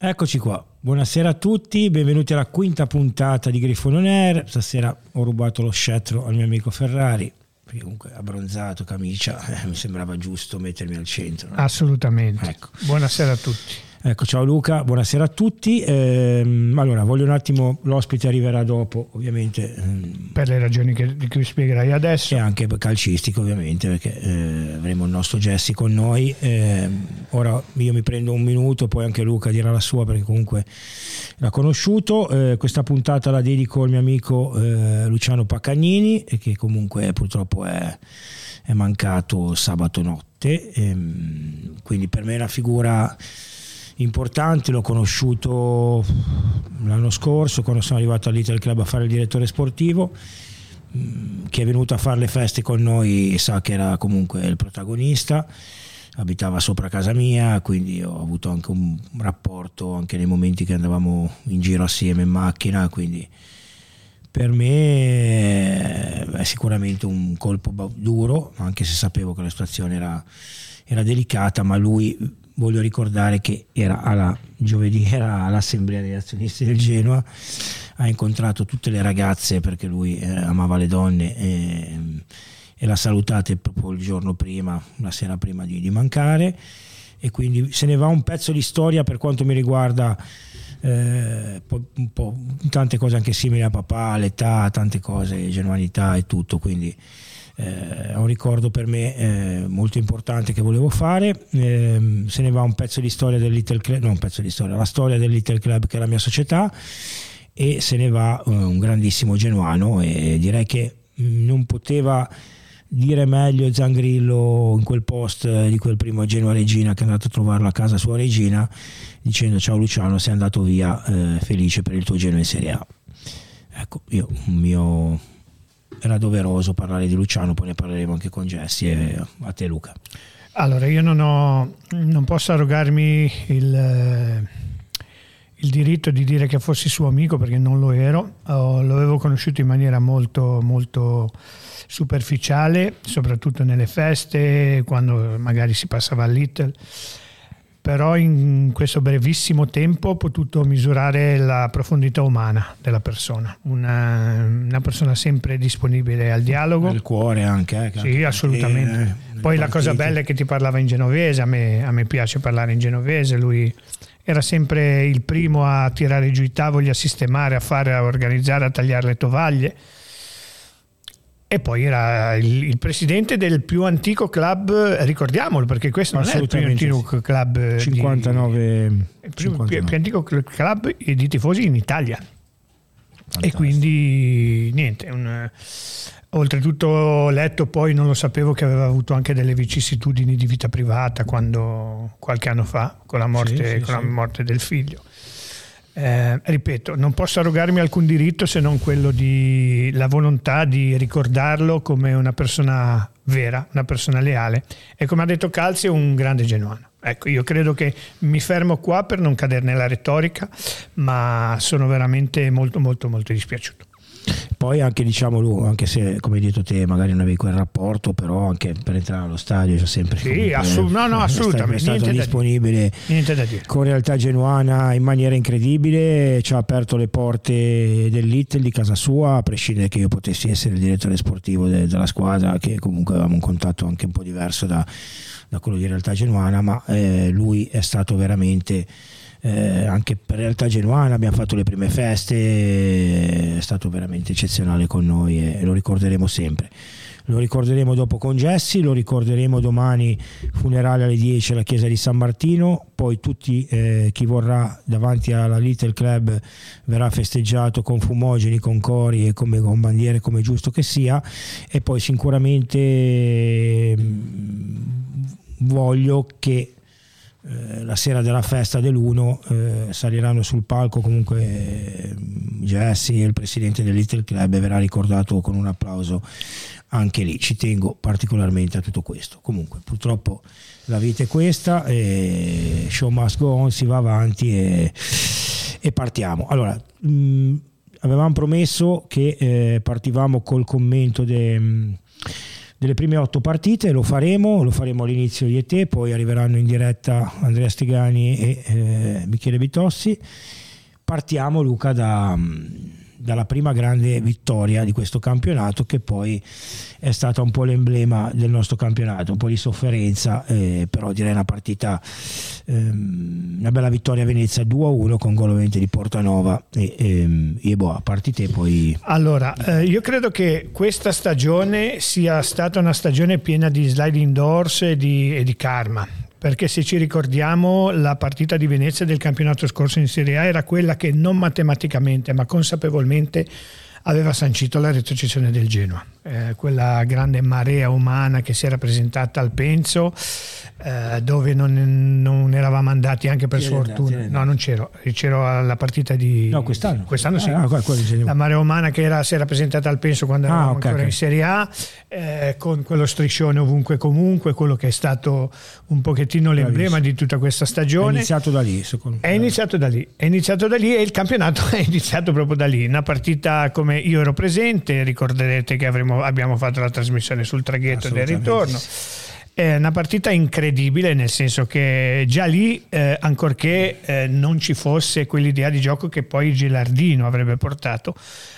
Eccoci qua, buonasera a tutti, benvenuti alla quinta puntata di Griffon On Air. Stasera ho rubato lo scettro al mio amico Ferrari, perché comunque abbronzato, camicia, eh, mi sembrava giusto mettermi al centro. no? Assolutamente. Ecco. Buonasera a tutti. Ecco, ciao Luca, buonasera a tutti. Ehm, allora, voglio un attimo, l'ospite arriverà dopo, ovviamente, ehm, Per le ragioni che- di cui spiegherai adesso. e anche calcistico, ovviamente, perché eh, avremo il nostro Jesse con noi. Ehm, ora io mi prendo un minuto, poi anche Luca dirà la sua, perché comunque l'ha conosciuto. Eh, questa puntata la dedico al mio amico eh, Luciano Paccagnini, che comunque purtroppo è, è mancato sabato notte. Ehm, quindi per me è una figura importante, l'ho conosciuto l'anno scorso quando sono arrivato all'Ital Club a fare il direttore sportivo mm, chi è venuto a fare le feste con noi sa che era comunque il protagonista abitava sopra casa mia quindi ho avuto anche un rapporto anche nei momenti che andavamo in giro assieme in macchina quindi per me è sicuramente un colpo duro anche se sapevo che la situazione era, era delicata ma lui voglio ricordare che era alla, giovedì era all'assemblea degli azionisti del Genoa ha incontrato tutte le ragazze perché lui eh, amava le donne e, e l'ha salutate proprio il giorno prima, la sera prima di, di mancare. E quindi se ne va un pezzo di storia per quanto mi riguarda eh, un po' tante cose anche simili a papà, l'età, tante cose, genuinità e tutto, quindi eh, è un ricordo per me eh, molto importante che volevo fare. Ehm, se ne va un pezzo di storia del Little Club, no un pezzo di storia, la storia del Little Club che è la mia società e se ne va eh, un grandissimo genuano e direi che mh, non poteva dire meglio Zangrillo in quel post eh, di quel primo Genoa Regina che è andato a trovarlo a casa sua Regina dicendo ciao Luciano sei andato via eh, felice per il tuo Genoa in Serie A ecco io un mio era doveroso parlare di Luciano poi ne parleremo anche con Jesse e a te Luca Allora, io non, ho, non posso arrogarmi il, eh, il diritto di dire che fossi suo amico perché non lo ero. Ho- lo avevo conosciuto in maniera molto, molto superficiale, soprattutto nelle feste, quando magari si passava al Little. Però in questo brevissimo tempo ho potuto misurare la profondità umana della persona, una, una persona sempre disponibile al dialogo. il cuore anche eh, Sì, anche- assolutamente. eh, Poi la cosa bella è che ti parlava in genovese, a me, a me piace parlare in genovese, lui era sempre il primo a tirare giù i tavoli, a sistemare, a fare, a organizzare, a tagliare le tovaglie. E poi era il, il presidente del più antico club, ricordiamolo perché questo non è il più antico club eh, di- 59 il più, più- 59. più antico club di tifosi in Italia. E Fantastico. quindi niente, un- oltretutto ho letto poi, non lo sapevo, che aveva avuto anche delle vicissitudini di vita privata quando, qualche anno fa con la morte, Sì, sì, con la sì. morte del figlio. Eh, ripeto, non posso arrogarmi alcun diritto se non quello di la volontà di ricordarlo come una persona vera, una persona leale e come ha detto Calzi un grande genuano. Ecco, io credo che mi fermo qua per non cadere nella retorica, ma sono veramente molto molto molto dispiaciuto. Poi anche diciamo lui, anche se come hai detto te magari non avevi quel rapporto, però anche per entrare allo stadio c'è sempre Sì, assolut- no, no, assolutamente, è stato niente disponibile Niente da dire. con realtà genuana in maniera incredibile, ci ha aperto le porte del Little di casa sua, a prescindere che io potessi essere il direttore sportivo de- della squadra, che comunque avevamo un contatto anche un po' diverso da, da quello di realtà genuana, ma eh, lui è stato veramente eh, anche per realtà genuana abbiamo fatto le prime feste è stato veramente eccezionale con noi e lo ricorderemo sempre. Lo ricorderemo dopo con Jesse lo ricorderemo domani funerale alle 10 alla chiesa di San Martino poi tutti eh, chi vorrà davanti alla Little Club verrà festeggiato con fumogeni con cori e come, con bandiere come giusto che sia e poi sicuramente mm, voglio che eh, la sera della festa dell'Uno eh, saliranno sul palco comunque eh, Jesse, il presidente del Little Club, e verrà ricordato con un applauso anche lì. Ci tengo particolarmente a tutto questo. Comunque, purtroppo la vita è questa, e show must go on, si va avanti e, e partiamo. Allora, mh, avevamo promesso che eh, partivamo col commento de- delle prime otto partite, lo faremo, lo faremo all'inizio di ET, poi arriveranno in diretta Andrea Stigani e eh, Michele Bitossi. Partiamo Luca da dalla prima grande vittoria di questo campionato che poi è stata un po' l'emblema del nostro campionato, un po' di sofferenza, eh, però direi una partita, ehm, una bella vittoria a Venezia 2-1 con gol ovviamente di Portanova e, ehm, e boh, partite poi... Allora, eh, io credo che questa stagione sia stata una stagione piena di sliding doors e di, e di karma perché se ci ricordiamo la partita di Venezia del campionato scorso in Serie A era quella che non matematicamente ma consapevolmente aveva sancito la retrocessione del Genoa, eh, quella grande marea umana che si era presentata al Penso eh, dove non, non, eravamo andati anche per sfortuna. No, non c'ero, c'ero alla partita di... No, quest'anno. Quest'anno sì. Ah, qua, qua la marea umana che era, si era presentata al Penso quando ah, eravamo okay, ancora okay. in Serie A, eh, con quello striscione ovunque comunque, quello che è stato un pochettino l'emblema Bravissimo. di tutta questa stagione. È iniziato da lì, secondo me. È iniziato da lì, è iniziato da lì e il campionato è iniziato proprio da lì. Una partita come io ero presente, ricorderete che avremo, abbiamo fatto la trasmissione sul traghetto del ritorno. È una partita incredibile, nel senso che già lì, eh, ancorché eh, non ci fosse quell'idea di gioco che poi Gilardino avrebbe portato,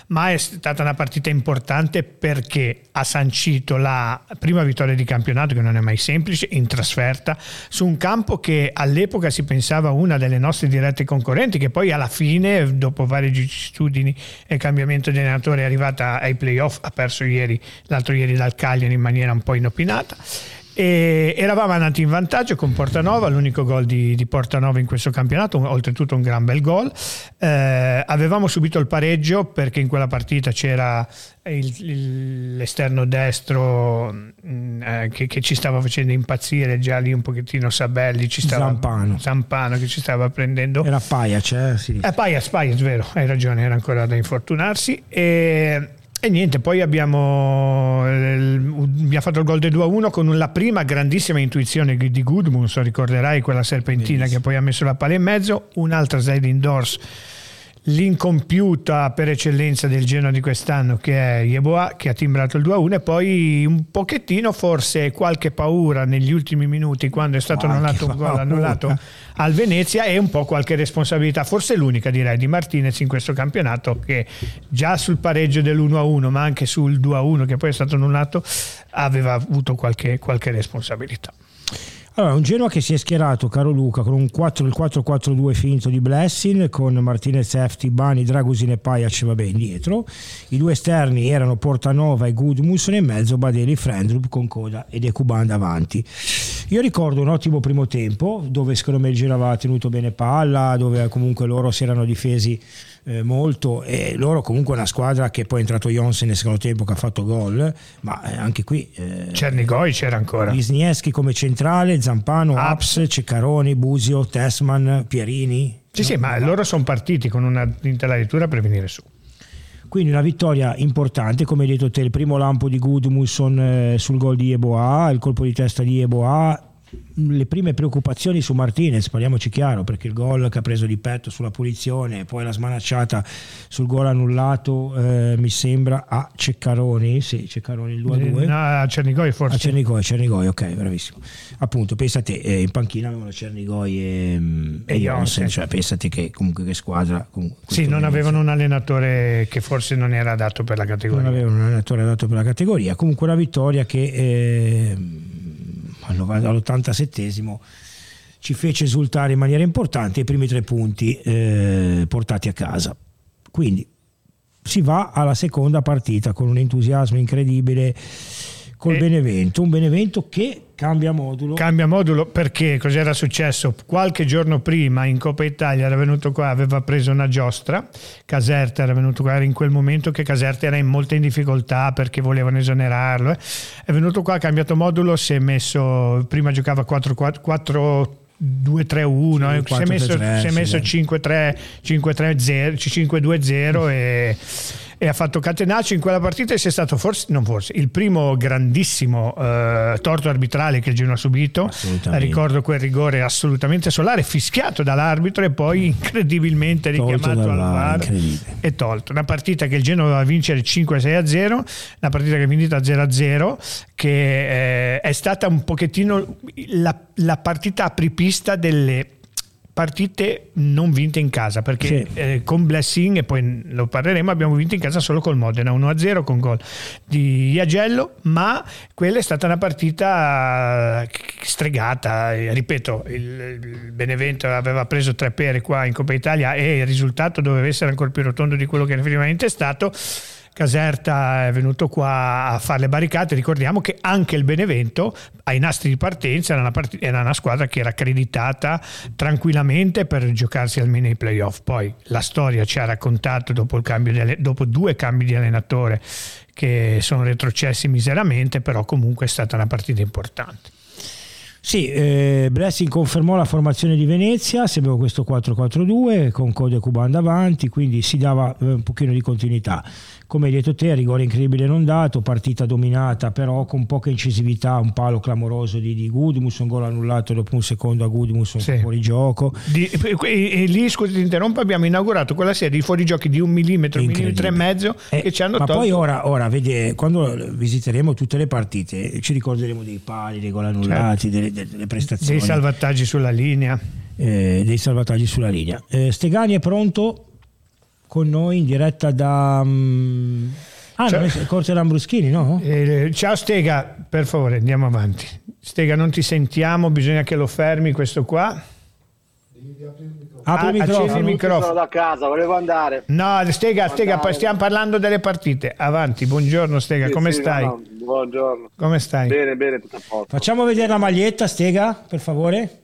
ma è stata una partita importante perché ha sancito la prima vittoria di campionato, che non è mai semplice, in trasferta, su un campo che all'epoca si pensava una delle nostre dirette concorrenti, che poi alla fine, dopo varie vicissitudini e cambiamento di allenatore, è arrivata ai playoff, ha perso ieri, l'altro ieri dal Cagliari in maniera un po' inopinata e eravamo andati in vantaggio con Portanova, l'unico gol di, di Portanova in questo campionato, oltretutto un gran bel gol. Eh, avevamo subito il pareggio perché in quella partita c'era il, il, l'esterno destro mm, eh, che, che, ci stava facendo impazzire, già lì un pochettino Sabelli, ci stava, Zampano. Zampano che ci stava prendendo. Era Pajac, eh? Sì. Eh, Pajac, Pajac, vero, hai ragione, era ancora da infortunarsi. E e niente, poi abbiamo, eh, abbiamo fatto il gol del 2-1 con la prima grandissima intuizione di Goodmunds, ricorderai quella serpentina Benissimo. che poi ha messo la palla in mezzo, un'altra sliding doors l'incompiuta per eccellenza del Genoa di quest'anno che è Yeboah che ha timbrato il 2-1 e poi un pochettino forse qualche paura negli ultimi minuti quando è stato annullato un gol annullato al Venezia e un po' qualche responsabilità forse l'unica direi di Martinez in questo campionato che già sul pareggio dell'1-1 ma anche sul 2-1 che poi è stato annullato aveva avuto qualche, qualche responsabilità allora, un Genoa che si è schierato, caro Luca, con un 4, il 4-4-2 finto di Blessing, con Martinez, Efti, Bani, Dragusin e Pajac, vabbè, indietro. I due esterni erano Portanova e Gudmusson e in mezzo Badeli, Frendrup con Coda ed Ecuban davanti. Io ricordo un ottimo primo tempo, dove secondo me il Genoa aveva tenuto bene palla, dove comunque loro si erano difesi eh, molto e loro comunque una squadra che poi è entrato Jonsen nel secondo tempo che ha fatto gol ma eh, anche qui eh, Cernigoi c'era ancora. Wisniewski come centrale Zampano, Aps, Aps Ceccaroni, Busio, Tessman, Pierini. Sì no? sì ma loro sono partiti con una intelaiatura per venire su. Quindi una vittoria importante, come hai detto te, il primo lampo di Gudmusson eh, sul gol di Eboa, il colpo di testa di Eboa le prime preoccupazioni su Martinez, parliamoci chiaro, perché il gol che ha preso di petto sulla punizione poi la smanacciata sul gol annullato eh, mi sembra a Ceccaroni, sì, Ceccaroni il 2-2. No, a Cernigoi forse. A Cernigoi, Cernigoi, ok, bravissimo. Appunto, pensate, eh, in panchina avevano Cernigoi e, e, e Jonsen, cioè pensate che comunque che squadra... Sì, non avevano un allenatore che forse non era adatto per la categoria. Non avevano un allenatore adatto per la categoria, comunque una vittoria che... Eh, all'87 ci fece esultare in maniera importante i primi tre punti eh, portati a casa. Quindi si va alla seconda partita con un entusiasmo incredibile col e Benevento, un Benevento che cambia modulo. Cambia modulo perché cos'era successo? Qualche giorno prima in Coppa Italia era venuto qua, aveva preso una giostra, Caserta era venuto qua, era in quel momento che Caserta era in molte in difficoltà perché volevano esonerarlo, eh. è venuto qua, ha cambiato modulo, si è messo, prima giocava 4 4 4 2-3-1, sì, si, è messo, 3, si è messo 5-3, 5-3-0, 5-2-0 e e ha fatto catenaccio in quella partita e sia stato forse, non forse, il primo grandissimo eh, torto arbitrale che il Genoa ha subito. Ricordo quel rigore assolutamente solare, fischiato dall'arbitro e poi incredibilmente richiamato al VAR e tolto. Una partita che il Genoa doveva vincere 5-6 a 0, una partita che è finita 0 a 0, che eh, è stata un pochettino la, la partita apripista delle partite non vinte in casa perché sì. eh, con Blessing e poi lo parleremo abbiamo vinto in casa solo col Modena 1-0 con gol di Iagello ma quella è stata una partita stregata ripeto il, Benevento aveva preso tre pere qua in Coppa Italia e il risultato doveva essere ancora più rotondo di quello che ne prima stato Caserta è venuto qua a fare le barricate. Ricordiamo che anche il Benevento ai nastri di partenza era una, part- era una squadra che era accreditata tranquillamente per giocarsi almeno i playoff. Poi la storia ci ha raccontato dopo, di, dopo due cambi di allenatore che sono retrocessi miseramente, però comunque è stata una partita importante. Sì, eh, Blessing confermò la formazione di Venezia, seguiva questo 4-4-2 con Code Cuban davanti, quindi si dava eh, un pochino di continuità come hai detto te, rigore incredibile non dato, partita dominata però con poca incisività, un palo clamoroso di, di Gudmus, un gol annullato dopo un secondo a Gudmus, sì. fuorigioco. Di, e, e, lì, scusi ti interrompo, abbiamo inaugurato quella serie di fuorigiochi di un millimetro, un millimetro e mezzo eh, che ci hanno ma tolto. Ma poi ora, ora vedi, quando visiteremo tutte le partite ci ricorderemo dei pali, dei gol annullati, certo. delle, delle, prestazioni. Dei salvataggi sulla linea. Eh, dei salvataggi sulla linea. Eh, Stegani è pronto con noi in diretta da... Um... Ah, ciao. non è Corte Lambruschini, no? Eh, ciao Stega, per favore andiamo avanti. Stega, non ti sentiamo, bisogna che lo fermi questo qua. Apri il microfono. il microfono. Sono da casa, volevo andare. No, Stega, Stega, andare. stiamo parlando delle partite. Avanti, buongiorno Stega, sì, come sì, stai? No, no. Buongiorno. Come stai? Bene, bene, tutto a posto. Facciamo vedere la maglietta, Stega, per favore.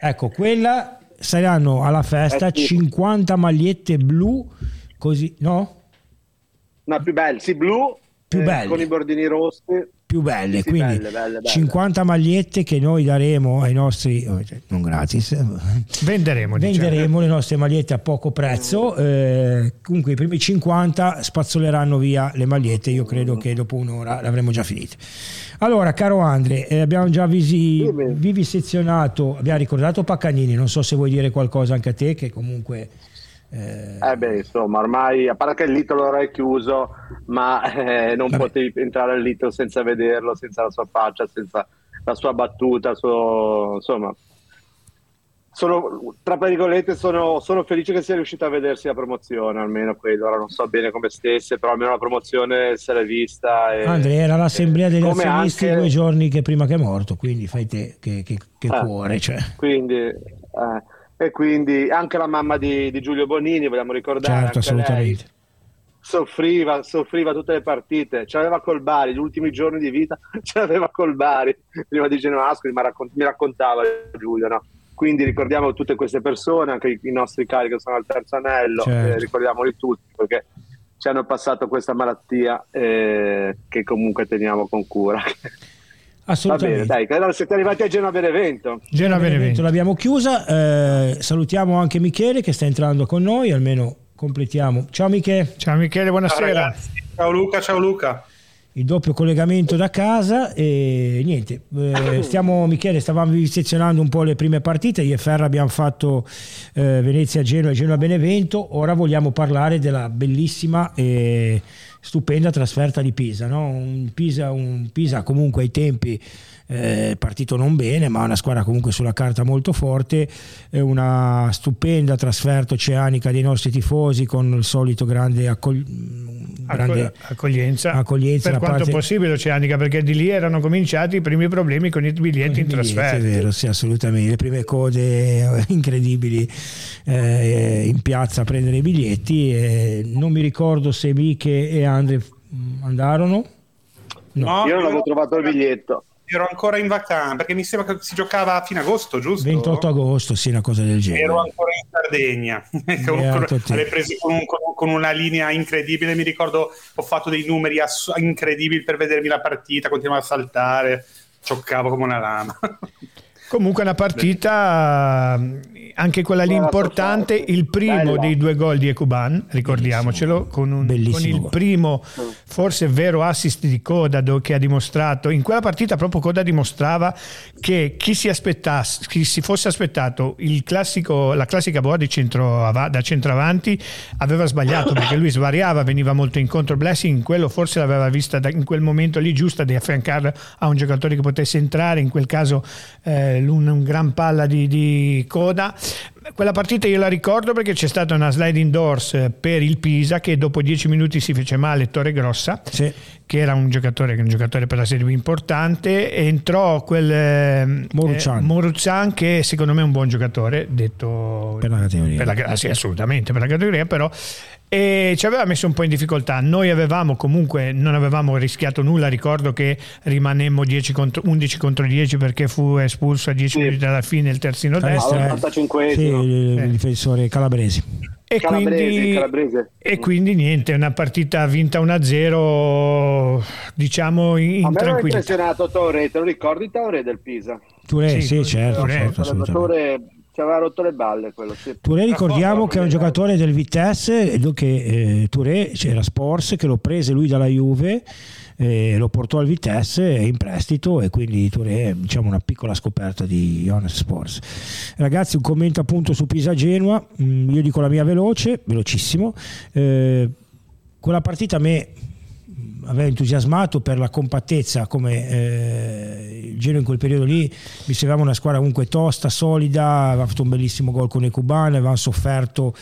Ecco, quella saranno alla festa eh sì. 50 magliette blu, così, no? No, più belle, sì, blu, più eh, belle. con i bordini rossi più belle, sì, quindi belle, belle, belle. 50 magliette che noi daremo ai nostri, oh, cioè, non gratis, venderemo, venderemo diciamo. le nostre magliette a poco prezzo, eh, comunque i primi 50 spazzoleranno via le magliette, io credo che dopo un'ora l'avremo già finite. Allora, caro Andre, eh, abbiamo già visi, vivisezionato, abbiamo ricordato Paccagnini, non so se vuoi dire qualcosa anche a te che comunque... Eh... eh beh, insomma, ormai a parte che il Little ora è chiuso, ma eh, non Vabbè. potevi entrare al Little senza vederlo, senza la sua faccia, senza la sua battuta, suo, insomma. Sono, tra virgolette, sono, sono, felice che sia riuscito a vedersi la promozione, almeno quello. Ora non so bene come stesse, però almeno la promozione se l'è vista. E, Andrea, era l'assemblea degli azionisti anche... due giorni che prima che è morto, quindi fai te che, che, che eh, cuore. Cioè. Quindi, eh, e quindi anche la mamma di, di Giulio Bonini, vogliamo ricordare. Certo, assolutamente. Soffriva, soffriva tutte le partite, ce l'aveva col Bari, gli ultimi giorni di vita ce l'aveva col Bari, prima di Genoa Ascoli, mi raccontava Giulio, no? Quindi ricordiamo tutte queste persone, anche i nostri cari che sono al terzo anello, certo. eh, ricordiamoli tutti perché ci hanno passato questa malattia eh, che comunque teniamo con cura. Assolutamente. Va bene, dai, allora siete arrivati a Genoa Benevento. Genoa Benevento l'abbiamo chiusa. Eh, salutiamo anche Michele che sta entrando con noi, almeno completiamo. Ciao Michele. Ciao Michele, buonasera. Ciao, ciao Luca, ciao Luca. Il doppio collegamento da casa e niente, eh, stiamo Michele, stavamo visezionando un po' le prime partite, io e Ferra abbiamo fatto eh, Venezia-Genoa e Genoa-Benevento, ora vogliamo parlare della bellissima e stupenda trasferta di Pisa, no? un, Pisa un Pisa comunque ai tempi eh, partito non bene, ma una squadra comunque sulla carta molto forte, una stupenda trasferta oceanica dei nostri tifosi con il solito grande, accogli- grande accoglienza, accoglienza per quanto parte... possibile oceanica, perché di lì erano cominciati i primi problemi con i biglietti in trasferta. È vero, sì, assolutamente, le prime code incredibili eh, in piazza a prendere i biglietti, eh, non mi ricordo se Miche e Andre andarono. No, no io non avevo trovato il biglietto ero ancora in vacanza perché mi sembra che si giocava a fine agosto, giusto? 28 agosto, sì, una cosa del genere. Ero ancora in Sardegna, avevo preso con, un, con, una linea incredibile. Mi ricordo, ho fatto dei numeri ass- incredibili per vedermi la partita, continuavo a saltare, cioccavo come una lama. Comunque una partita anche quella lì importante, il primo dei due gol di Ecuban, ricordiamocelo, con, un, con, il primo forse vero assist di Coda che ha dimostrato, in quella partita proprio Coda dimostrava che chi si, aspettasse, chi si fosse aspettato classico, la classica boa di centro, da centravanti aveva sbagliato perché lui svariava, veniva molto incontro. Blessing, in quello forse l'aveva vista in quel momento lì giusta di affiancarlo a un giocatore che potesse entrare, in quel caso eh, un, un gran palla di, di Coda quella partita io la ricordo perché c'è stata una sliding doors per il Pisa che dopo dieci minuti si fece male Torre Grossa, sì. che era un giocatore, un giocatore per la Serie B importante, entrò quel eh, Moruzzan. Eh, che secondo me è un buon giocatore, detto per la categoria. Per la, sì, assolutamente per la categoria, però e ci aveva messo un po' in difficoltà. Noi avevamo comunque, non avevamo rischiato nulla, ricordo che rimanemmo contro, 11 contro 10 perché fu espulso a 10 sì. minuti dalla fine il terzino destro. Sì, il eh. difensore calabresi. E, calabresi, quindi, calabresi. e quindi niente, una partita vinta 1-0 diciamo in, in tranquillità. impressionato Torre, te lo ricordi Torre del Pisa? Torre, sì, sì certo, Torre, certo, Torre ci aveva rotto le balle quello. Sì. Touré ricordiamo che è un giocatore del Vitesse, che eh, Touré c'era Sports che lo prese lui dalla Juve. Eh, lo portò al Vitesse in prestito e quindi Touré è diciamo, una piccola scoperta di Jonas Sports ragazzi un commento appunto su Pisa Genoa mm, io dico la mia veloce velocissimo eh, quella partita a me aveva entusiasmato per la compattezza come eh, il Genoa in quel periodo lì mi sembrava una squadra comunque tosta, solida aveva fatto un bellissimo gol con i cubani avevano sofferto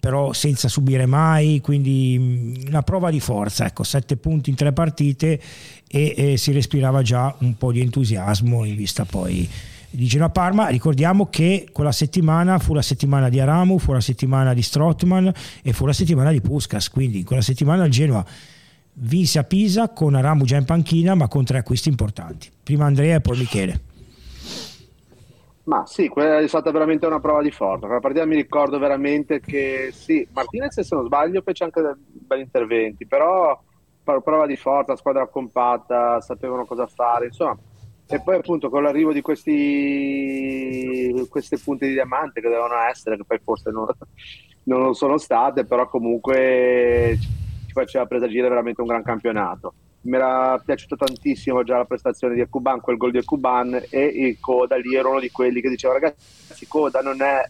però senza subire mai quindi una prova di forza ecco, sette punti in tre partite e, e si respirava già un po' di entusiasmo in vista poi di Genoa Parma. Ricordiamo che quella settimana fu la settimana di Aramu, fu la settimana di Strottman e fu la settimana di Puskas. Quindi in quella settimana il Genoa vinse a Pisa con Aramu già in panchina ma con tre acquisti importanti. Prima Andrea e poi Michele. Ma sì, quella è stata veramente una prova di forza. Quella partita mi ricordo veramente che sì, Martinez se non sbaglio fece anche belli interventi, però prova di forza, squadra compatta, sapevano cosa fare, insomma. E poi appunto con l'arrivo di questi, queste punte di diamante che dovevano essere, che poi forse non, non sono state, però comunque faceva presagire veramente un gran campionato. Mi era piaciuto tantissimo già la prestazione di Ekuban, quel gol di Ekuban e il Coda lì era uno di quelli che diceva ragazzi Coda non è,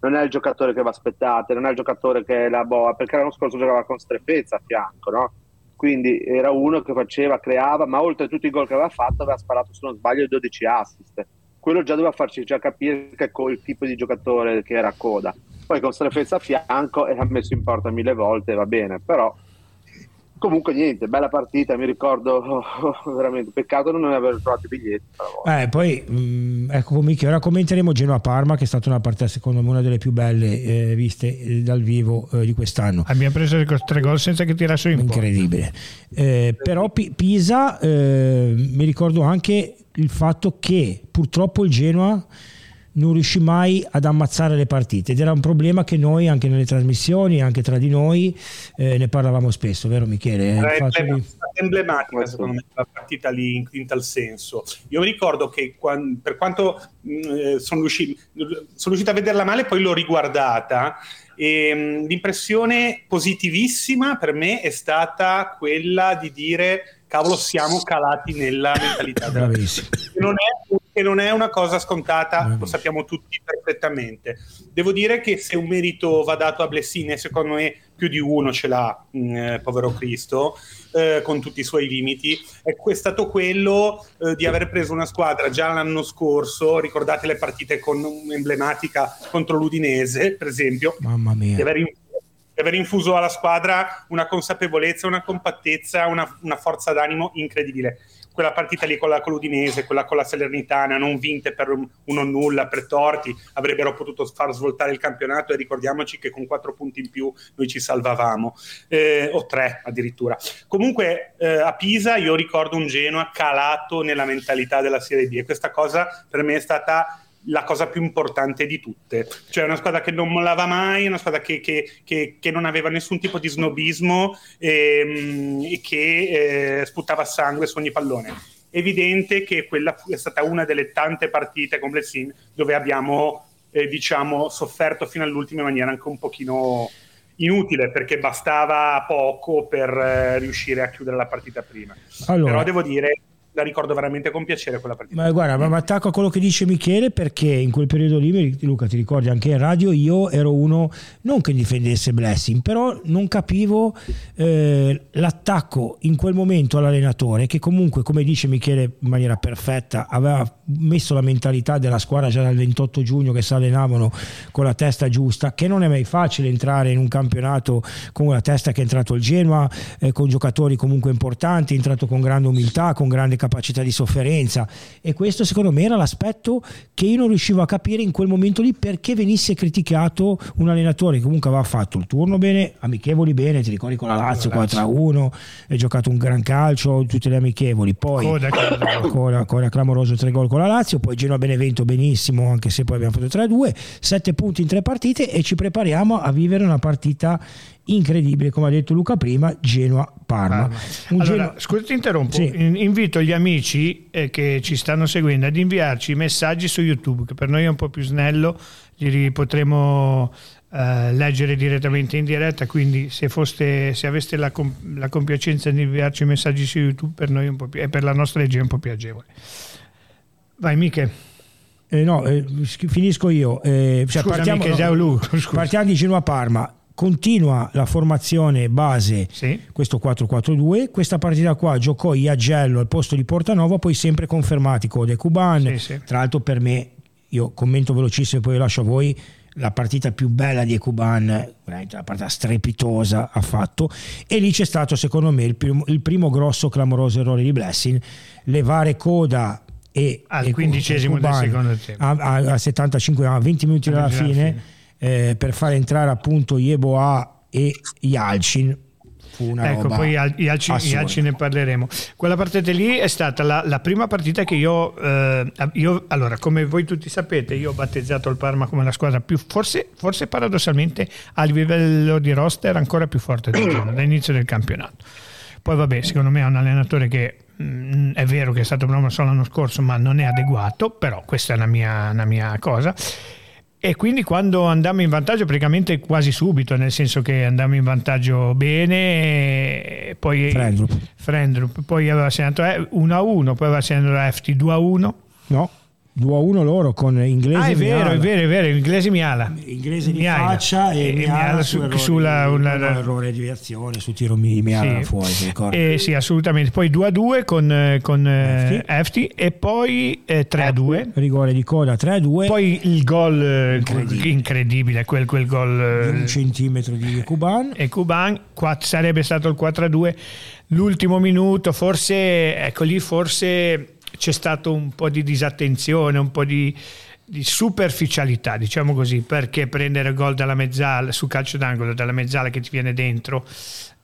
non è il giocatore che vi aspettate, non è il giocatore che è la boa, perché l'anno scorso giocava con Strefezza a fianco, no? Quindi era uno che faceva, creava, ma oltre a tutti i gol che aveva fatto aveva sparato se non sbaglio 12 assist. Quello già doveva farci già capire che il tipo di giocatore che era Coda. Poi con Strefezza a fianco e ha messo in porta mille volte, va bene, però Comunque niente, bella partita, mi ricordo oh, oh, veramente, peccato non aver trovato i biglietti. Eh, poi mh, mm, ecco Michi, ora commenteremo Genoa-Parma che è stata una partita secondo me una delle più belle eh, viste eh, dal vivo eh, di quest'anno. Abbiamo preso tre gol senza che tirassero in Incredibile. Eh, però P- Pisa eh, mi ricordo anche il fatto che purtroppo il Genoa non riuscì mai ad ammazzare le partite. Ed era un problema che noi anche nelle trasmissioni, anche tra di noi, eh, ne parlavamo spesso, vero Michele? È emblem- di... emblematica secondo me la partita lì in, in, tal senso. Io mi ricordo che quando, per quanto mh, mm, eh, sono, riuscito, sono riuscito a vederla male, poi l'ho riguardata. E mh, mm, l'impressione positivissima per me è stata quella di dire cavolo siamo calati nella mentalità della non è che non è una cosa scontata, lo sappiamo tutti perfettamente. Devo dire che se un merito va dato a Blessine, secondo me più di uno ce l'ha, mh, mm, eh, povero Cristo, eh, con tutti i suoi limiti, è stato quello eh, di aver preso una squadra già l'anno scorso, ricordate le partite con emblematica contro l'Udinese, per esempio, Mamma mia. di aver, di aver infuso alla squadra una consapevolezza, una compattezza, una, una forza d'animo incredibile quella partita lì con la, con l'Udinese, quella con la Salernitana, non vinte per uno nulla, per torti, avrebbero potuto far svoltare il campionato e ricordiamoci che con quattro punti in più noi ci salvavamo, eh, o tre addirittura. Comunque eh, a Pisa io ricordo un Genoa calato nella mentalità della Serie B e questa cosa per me è stata la cosa più importante di tutte. Cioè una squadra che non mollava mai, una squadra che, che, che, che non aveva nessun tipo di snobismo ehm, e che eh, sputava sangue su ogni pallone. evidente che quella è stata una delle tante partite con Blessin dove abbiamo eh, diciamo sofferto fino all'ultimo in maniera anche un pochino inutile perché bastava poco per eh, riuscire a chiudere la partita prima. Allora, Però devo dire la ricordo veramente con piacere quella partita. Ma guarda, ma attacco a quello che dice Michele perché in quel periodo lì, Luca ti ricordi anche in radio, io ero uno non che difendesse Blessing, però non capivo eh, l'attacco in quel momento all'allenatore che comunque, come dice Michele in maniera perfetta, aveva messo la mentalità della squadra già dal 28 giugno che si allenavano con la testa giusta, che non è mai facile entrare in un campionato con la testa che è entrato il Genoa, eh, con giocatori comunque importanti, è entrato con grande umiltà, con grande capacità capacità di sofferenza. E questo secondo me era l'aspetto che io non riuscivo a capire in quel momento lì perché venisse criticato un allenatore. Che comunque aveva fatto il turno bene, amichevoli bene, ti ricordi con la Lazio 4-1, hai giocato un gran calcio, tutte le amichevoli, poi coda, coda, coda clamoroso 3 gol con la Lazio, poi Genoa Benevento benissimo anche se poi abbiamo fatto 3-2, 7 punti in tre partite e ci prepariamo a vivere una partita incredibile, come ha detto Luca prima, Genoa-Parma. Allora, Genoa... Scusa, ti interrompo. Sì. Invito gli amici eh, che ci stanno seguendo ad inviarci messaggi su YouTube, che per noi è un po' più snello, li potremo eh, leggere direttamente in diretta, quindi se, foste, se aveste la, la, compiacenza di inviarci messaggi su YouTube, per noi un po' più, e per la nostra legge è un po' più agevole. Vai Miche. Eh no, eh, finisco io. Eh, cioè Scusa, partiamo, Miche, no, partiamo di Genoa-Parma continua la formazione base sì. questo 4-4-2 questa partita qua giocò Iagello al posto di Portanova poi sempre confermati Code Cuban. Sì, sì. tra l'altro per me io commento velocissimo e poi lascio a voi la partita più bella di Ecuban, una partita strepitosa ha fatto. E lì c'è stato secondo me il primo, il primo grosso clamoroso errore di Blessing, levare coda e al quindicesimo del secondo tempo. a, a, a 75 a 20 minuti dalla fine, fine eh, per far entrare appunto Yeboah e Yalcin ecco, poi Yalcin ne parleremo. Quella partita lì è stata la, la prima partita che io, eh, io, allora, come voi tutti sapete, io ho battezzato il Parma come la squadra più, forse, forse paradossalmente a livello di roster ancora più forte del giorno, dall'inizio del campionato. Poi vabbè, secondo me è un allenatore che mh, mm, è vero che è stato promosso solo l'anno scorso, ma non è adeguato, però questa è una mia, una mia cosa. E quindi quando andammo in vantaggio praticamente quasi subito, nel senso che andammo in vantaggio bene, poi Frendrup, Frendrup poi aveva segnato 1-1, poi aveva segnato FT 2-1. No, 2 a 1 loro con inglese ah, è vero, è vero, è vero, inglese Miala. Inglese di Miala. faccia e, e Miala, Miala su, errore, sulla un errore di azione su tiro Miala sì. fuori, eh, sì, assolutamente. Poi 2 a 2 con, con eh, Efti e poi eh, 3 a 2. Rigore di coda 3 a 2. Poi il gol eh, incredibile, incredibile quel, quel gol di un eh, centimetro di Cuban. E Cuban sarebbe stato il 4 a 2. L'ultimo minuto, forse, ecco lì forse c'è stato un po' di disattenzione, un po' di, di superficialità, diciamo così, perché prendere gol dalla mezzala, su calcio d'angolo, dalla mezzala che ti viene dentro.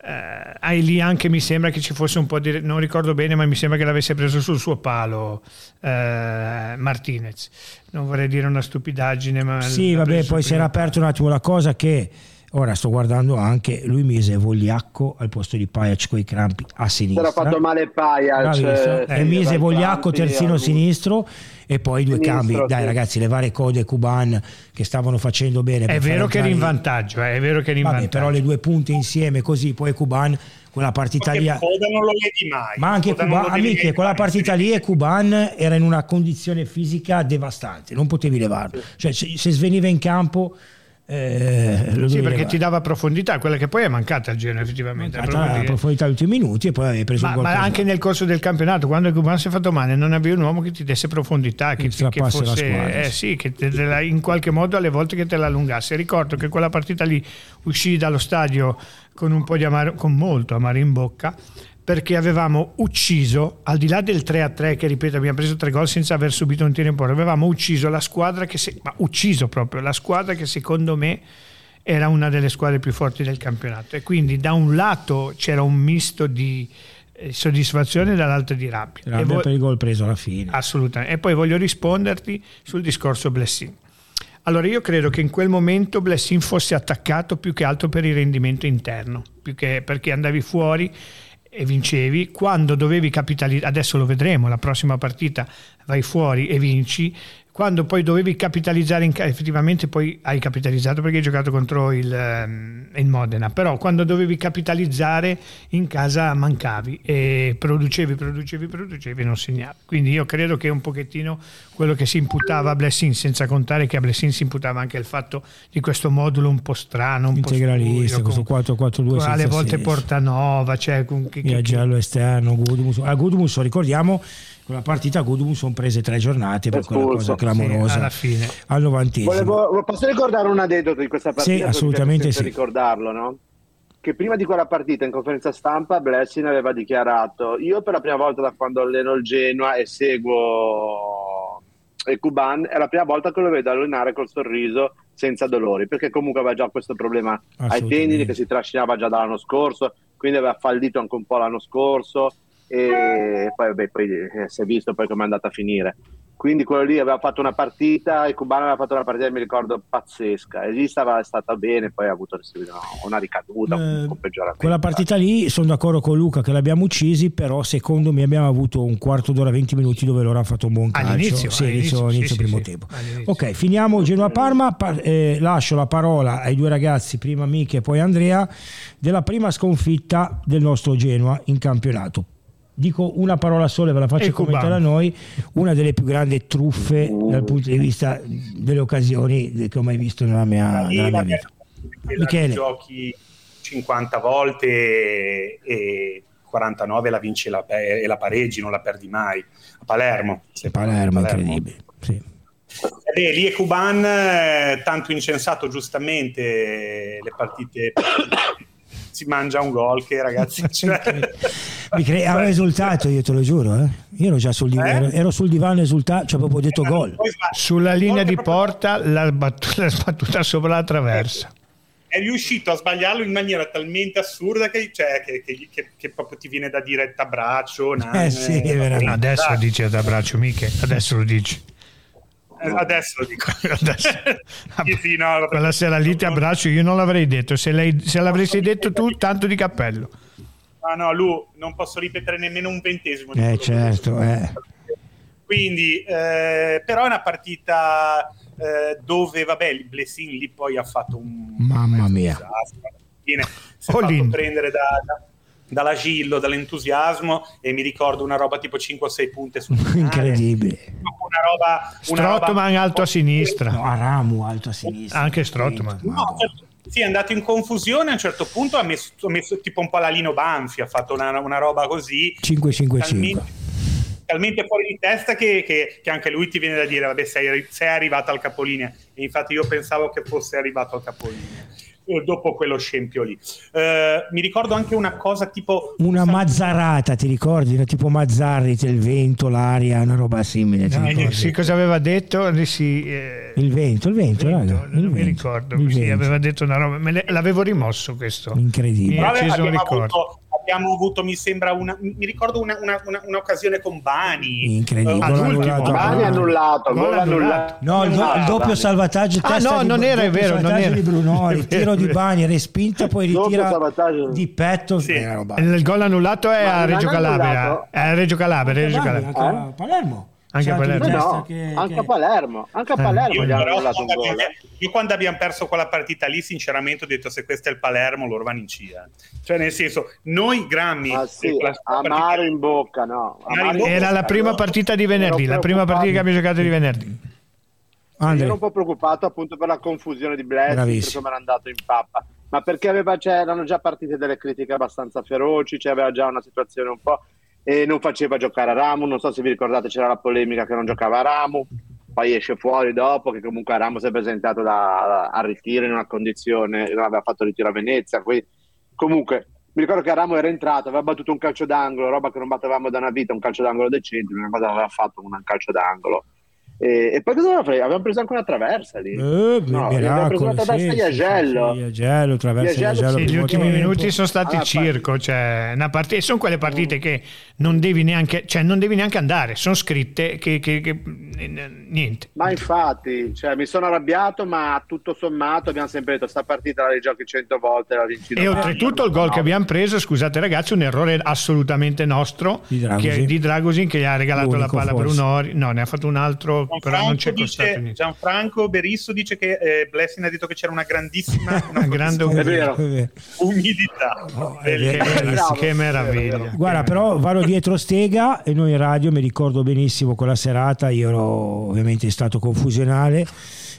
Eh, lì anche mi sembra che ci fosse un po' di non ricordo bene ma mi sembra che l'avesse preso sul suo palo eh, Martinez non vorrei dire una stupidaggine ma sì vabbè poi si era aperto un attimo la cosa che Ora sto guardando anche, lui mise Vogliacco al posto di Pajac con i crampi a sinistra. Si era fatto male Pajac. Eh, e mise Vogliacco terzino sinistro e poi due sinistro, cambi. Dai sì. ragazzi, levare Code e Cuban che stavano facendo bene. È vero che era in vantaggio, eh, è vero che era in Vabbè, vantaggio. Però le due punte insieme così, poi Cuban quella partita lì Coda non lo vedi mai ma anche Cuban, amiche, quella partita lì e Cuban era in una condizione fisica devastante non potevi levarlo cioè se, se sveniva in campo eh, sì, perché ti dava profondità, quella che poi è mancata al Genoa effettivamente. Mancata la profondità negli ultimi minuti e poi avevi preso ma, un gol. Ma anche nel corso del campionato, quando il Cuban si è fatto male, non avevi un uomo che ti desse profondità, che, che, che fosse, squadra, eh, sì, che te, te la, in qualche modo alle volte che te la allungasse. Ricordo che quella partita lì uscì dallo stadio con un po' di amaro, con molto amaro in bocca perché avevamo ucciso, al di là del 3-3 che ripeto abbiamo preso tre gol senza aver subito un tiro in porta, avevamo ucciso la squadra che, se, ma ucciso proprio, la squadra che secondo me era una delle squadre più forti del campionato e quindi da un lato c'era un misto di eh, soddisfazione dall'altro di rabbia. Rabbia vo- per il gol preso alla fine. Assolutamente. E poi voglio risponderti sul discorso Blessing. Allora io credo che in quel momento Blessing fosse attaccato più che altro per il rendimento interno, più che perché andavi fuori e vincevi, quando dovevi capitalizzare, adesso lo vedremo, la prossima partita vai fuori e vinci, quando poi dovevi capitalizzare in casa, effettivamente poi hai capitalizzato perché hai giocato contro il, ehm, il, Modena, però quando dovevi capitalizzare in casa mancavi e producevi, producevi, producevi e non segnavi. Quindi io credo che un pochettino quello che si imputava a Blessing, senza contare che a Blessing si imputava anche il fatto di questo modulo un po' strano, un integralista, po' stupido, questo 4-4-2 alle volte senso. Portanova, cioè, con, che, Viaggiallo esterno, Gudumus. A Gudumus ricordiamo quella partita a Gudum sono prese tre giornate per quella cosa clamorosa sì, alla fine al novantesimo Volevo, posso ricordare un aneddoto di questa partita? Sì, assolutamente sì. ricordarlo, no? Che prima di quella partita in conferenza stampa Blessing aveva dichiarato io per la prima volta da quando alleno il Genoa e seguo il Cuban è la prima volta che lo vedo allenare col sorriso senza dolori perché comunque aveva già questo problema ai tendini che si trascinava già dall'anno scorso quindi aveva fallito anche un po' l'anno scorso e poi, vabbè, poi eh, si è visto poi come è andata a finire. Quindi quello lì aveva fatto una partita, il cubano aveva fatto una partita, mi ricordo, pazzesca. E lì stava stata bene, poi ha avuto una ricaduta, eh, un peggioramento. Quella partita lì, sono d'accordo con Luca che l'abbiamo uccisi, però secondo me abbiamo avuto un quarto d'ora, 20 minuti dove loro hanno fatto un buon calcio. All'inizio, sì, all'inizio, all'inizio, all'inizio sì, primo sì, tempo. All'inizio. Ok, finiamo Genoa-Parma, par- eh, lascio la parola ai due ragazzi, prima Miche e poi Andrea, della prima sconfitta del nostro Genoa in campionato dico una parola sola e ve la faccio E commentare a noi, una delle più grandi truffe dal punto di vista delle occasioni che ho mai visto nella mia, Lì nella mia vita. Michele. che giochi 50 volte e, e 49 la vinci e la, e la pareggi, non la perdi mai. A Palermo. Palermo, di incredibile. Sì. Eh beh, lì e Cuban, eh, tanto incensato giustamente le partite si mangia un gol che ragazzi cioè, Mi cre- avevo esultato io te lo giuro eh. io ero già sul divano Eh? ero, sul divano esultato cioè proprio detto gol Poi sbaglia. sulla linea di Proprio- porta l'ha sbattuta, sbattuta sopra la traversa è riuscito a sbagliarlo in maniera talmente assurda che, cioè, che, che- che- che proprio ti viene da dire t'abbraccio Eh sì, è veramente. adesso dici ad abbraccio miche adesso lo dici eh, adesso lo dico Adesso. Sì, sì, no, quella sera lì ti abbraccio io non l'avrei detto se, lei, se l'avresti detto tu tanto di cappello No, no, Lu, non posso ripetere nemmeno un ventesimo. di eh certo eh. Quindi, eh, però è una partita eh, dove, vabbè, il Blessing lì poi ha fatto un... Mamma mia. fine si fatto prendere da, da- dalla Gillo, dall'entusiasmo e mi ricordo una roba tipo 5 o 6 punte finale. incredibile Una roba... Una Strottman roba- alto a sinistra. No, Aramu alto a sinistra Anche Strootman. No, certo. sì, è andato in confusione a un certo punto, ha messo, ha messo tipo un po' la Lino Banfi, ha fatto una, una roba così. 5-5-5 talmente, talmente fuori di testa che, che- che anche lui ti viene da dire vabbè sei, sei arrivato al capolinea. E infatti io pensavo che fosse arrivato al capolinea dopo quello scempio lì Eh, mi ricordo anche una cosa tipo una mazzarata ti ricordi? Una tipo Mazzarri il vento l'aria una roba simile No, sì, cosa aveva detto? Eh, Sì, eh, il vento il vento, vento, raga, il non mi vento, ricordo. il Sì, vento. aveva detto una roba. L'avevo rimosso questo. incredibile acceso un abbiamo, ricordo. avuto, abbiamo avuto mi sembra una mi ricordo una, una- una- un'occasione con Bani incredibile Eh, Gol all'ultimo. annullato. Bani annullato, Gol annullato. No, il, do- il doppio salvataggio Ah, testa no, di, non era, vero, non era. di Brunori, È tiro di. Bani, respinta, poi Doppio ritira salvataggio. di petto. Sì. Eh. Il gol annullato è Ma a Reggio Calabria. È a Reggio Calabria. Reggio Calabria. Palermo. Anche a Palermo. No, che- anche che- a Palermo, anche a Eh. Palermo Io, gli hanno però, annullato un gol. abbiamo- eh. io quando abbiamo perso quella partita lì, sinceramente ho detto se questo è il Palermo, loro vanno in CIA. Cioè, nel senso, noi Grammi, Ah, sì, quella amaro in bocca, no. Amaro in bocca. Era la prima partita di venerdì. La prima partita che abbiamo giocato di venerdì. Io Andre, ero un po' preoccupato appunto per la confusione di Blessing, per come era andato in pappa, ma perché aveva, cioè, erano già partite delle critiche abbastanza feroci, cioè, aveva già una situazione un po' e non faceva giocare a Ramu, non so se vi ricordate c'era la polemica che non giocava a Ramu, poi esce fuori dopo che comunque Ramu si è presentato da, a ritiro in una condizione, non aveva fatto ritiro a Venezia, quindi comunque mi ricordo che Ramo era entrato, aveva battuto un calcio d'angolo, roba che non battevamo da una vita, un calcio d'angolo decente, una cosa aveva fatto un calcio d'angolo E, e poi cosa avevamo preso? Avevamo preso anche una traversa lì. Eh, No, miracolo, abbiamo preso una traversa sì, di Agello. sì, sì, Agello, traversa di Agello. Sì, gli ultimi tempo. minuti sono stati Ah, circo, cioè una partita, sono quelle partite che non devi neanche, cioè non devi neanche andare, sono scritte che, che- che- niente. Ma infatti, cioè, mi sono arrabbiato, ma tutto sommato abbiamo sempre detto sta partita la rigiochi 100 volte, la vinci E oltretutto il gol che abbiamo preso, scusate ragazzi, un errore assolutamente nostro Di Dragosin. che, di Dragosin che gli ha regalato la L'unico, palla a forse. Brunori, no ne ha fatto un altro, però non c'è Gianfranco, costato dice, niente. Gianfranco Berisso dice che eh, Blessing ha detto che c'era una grandissima una Grande umidità. Che, vero. meraviglia, che Guarda, però vado dietro Stega e noi in radio mi ricordo benissimo quella serata, io ero ovviamente in stato confusionale,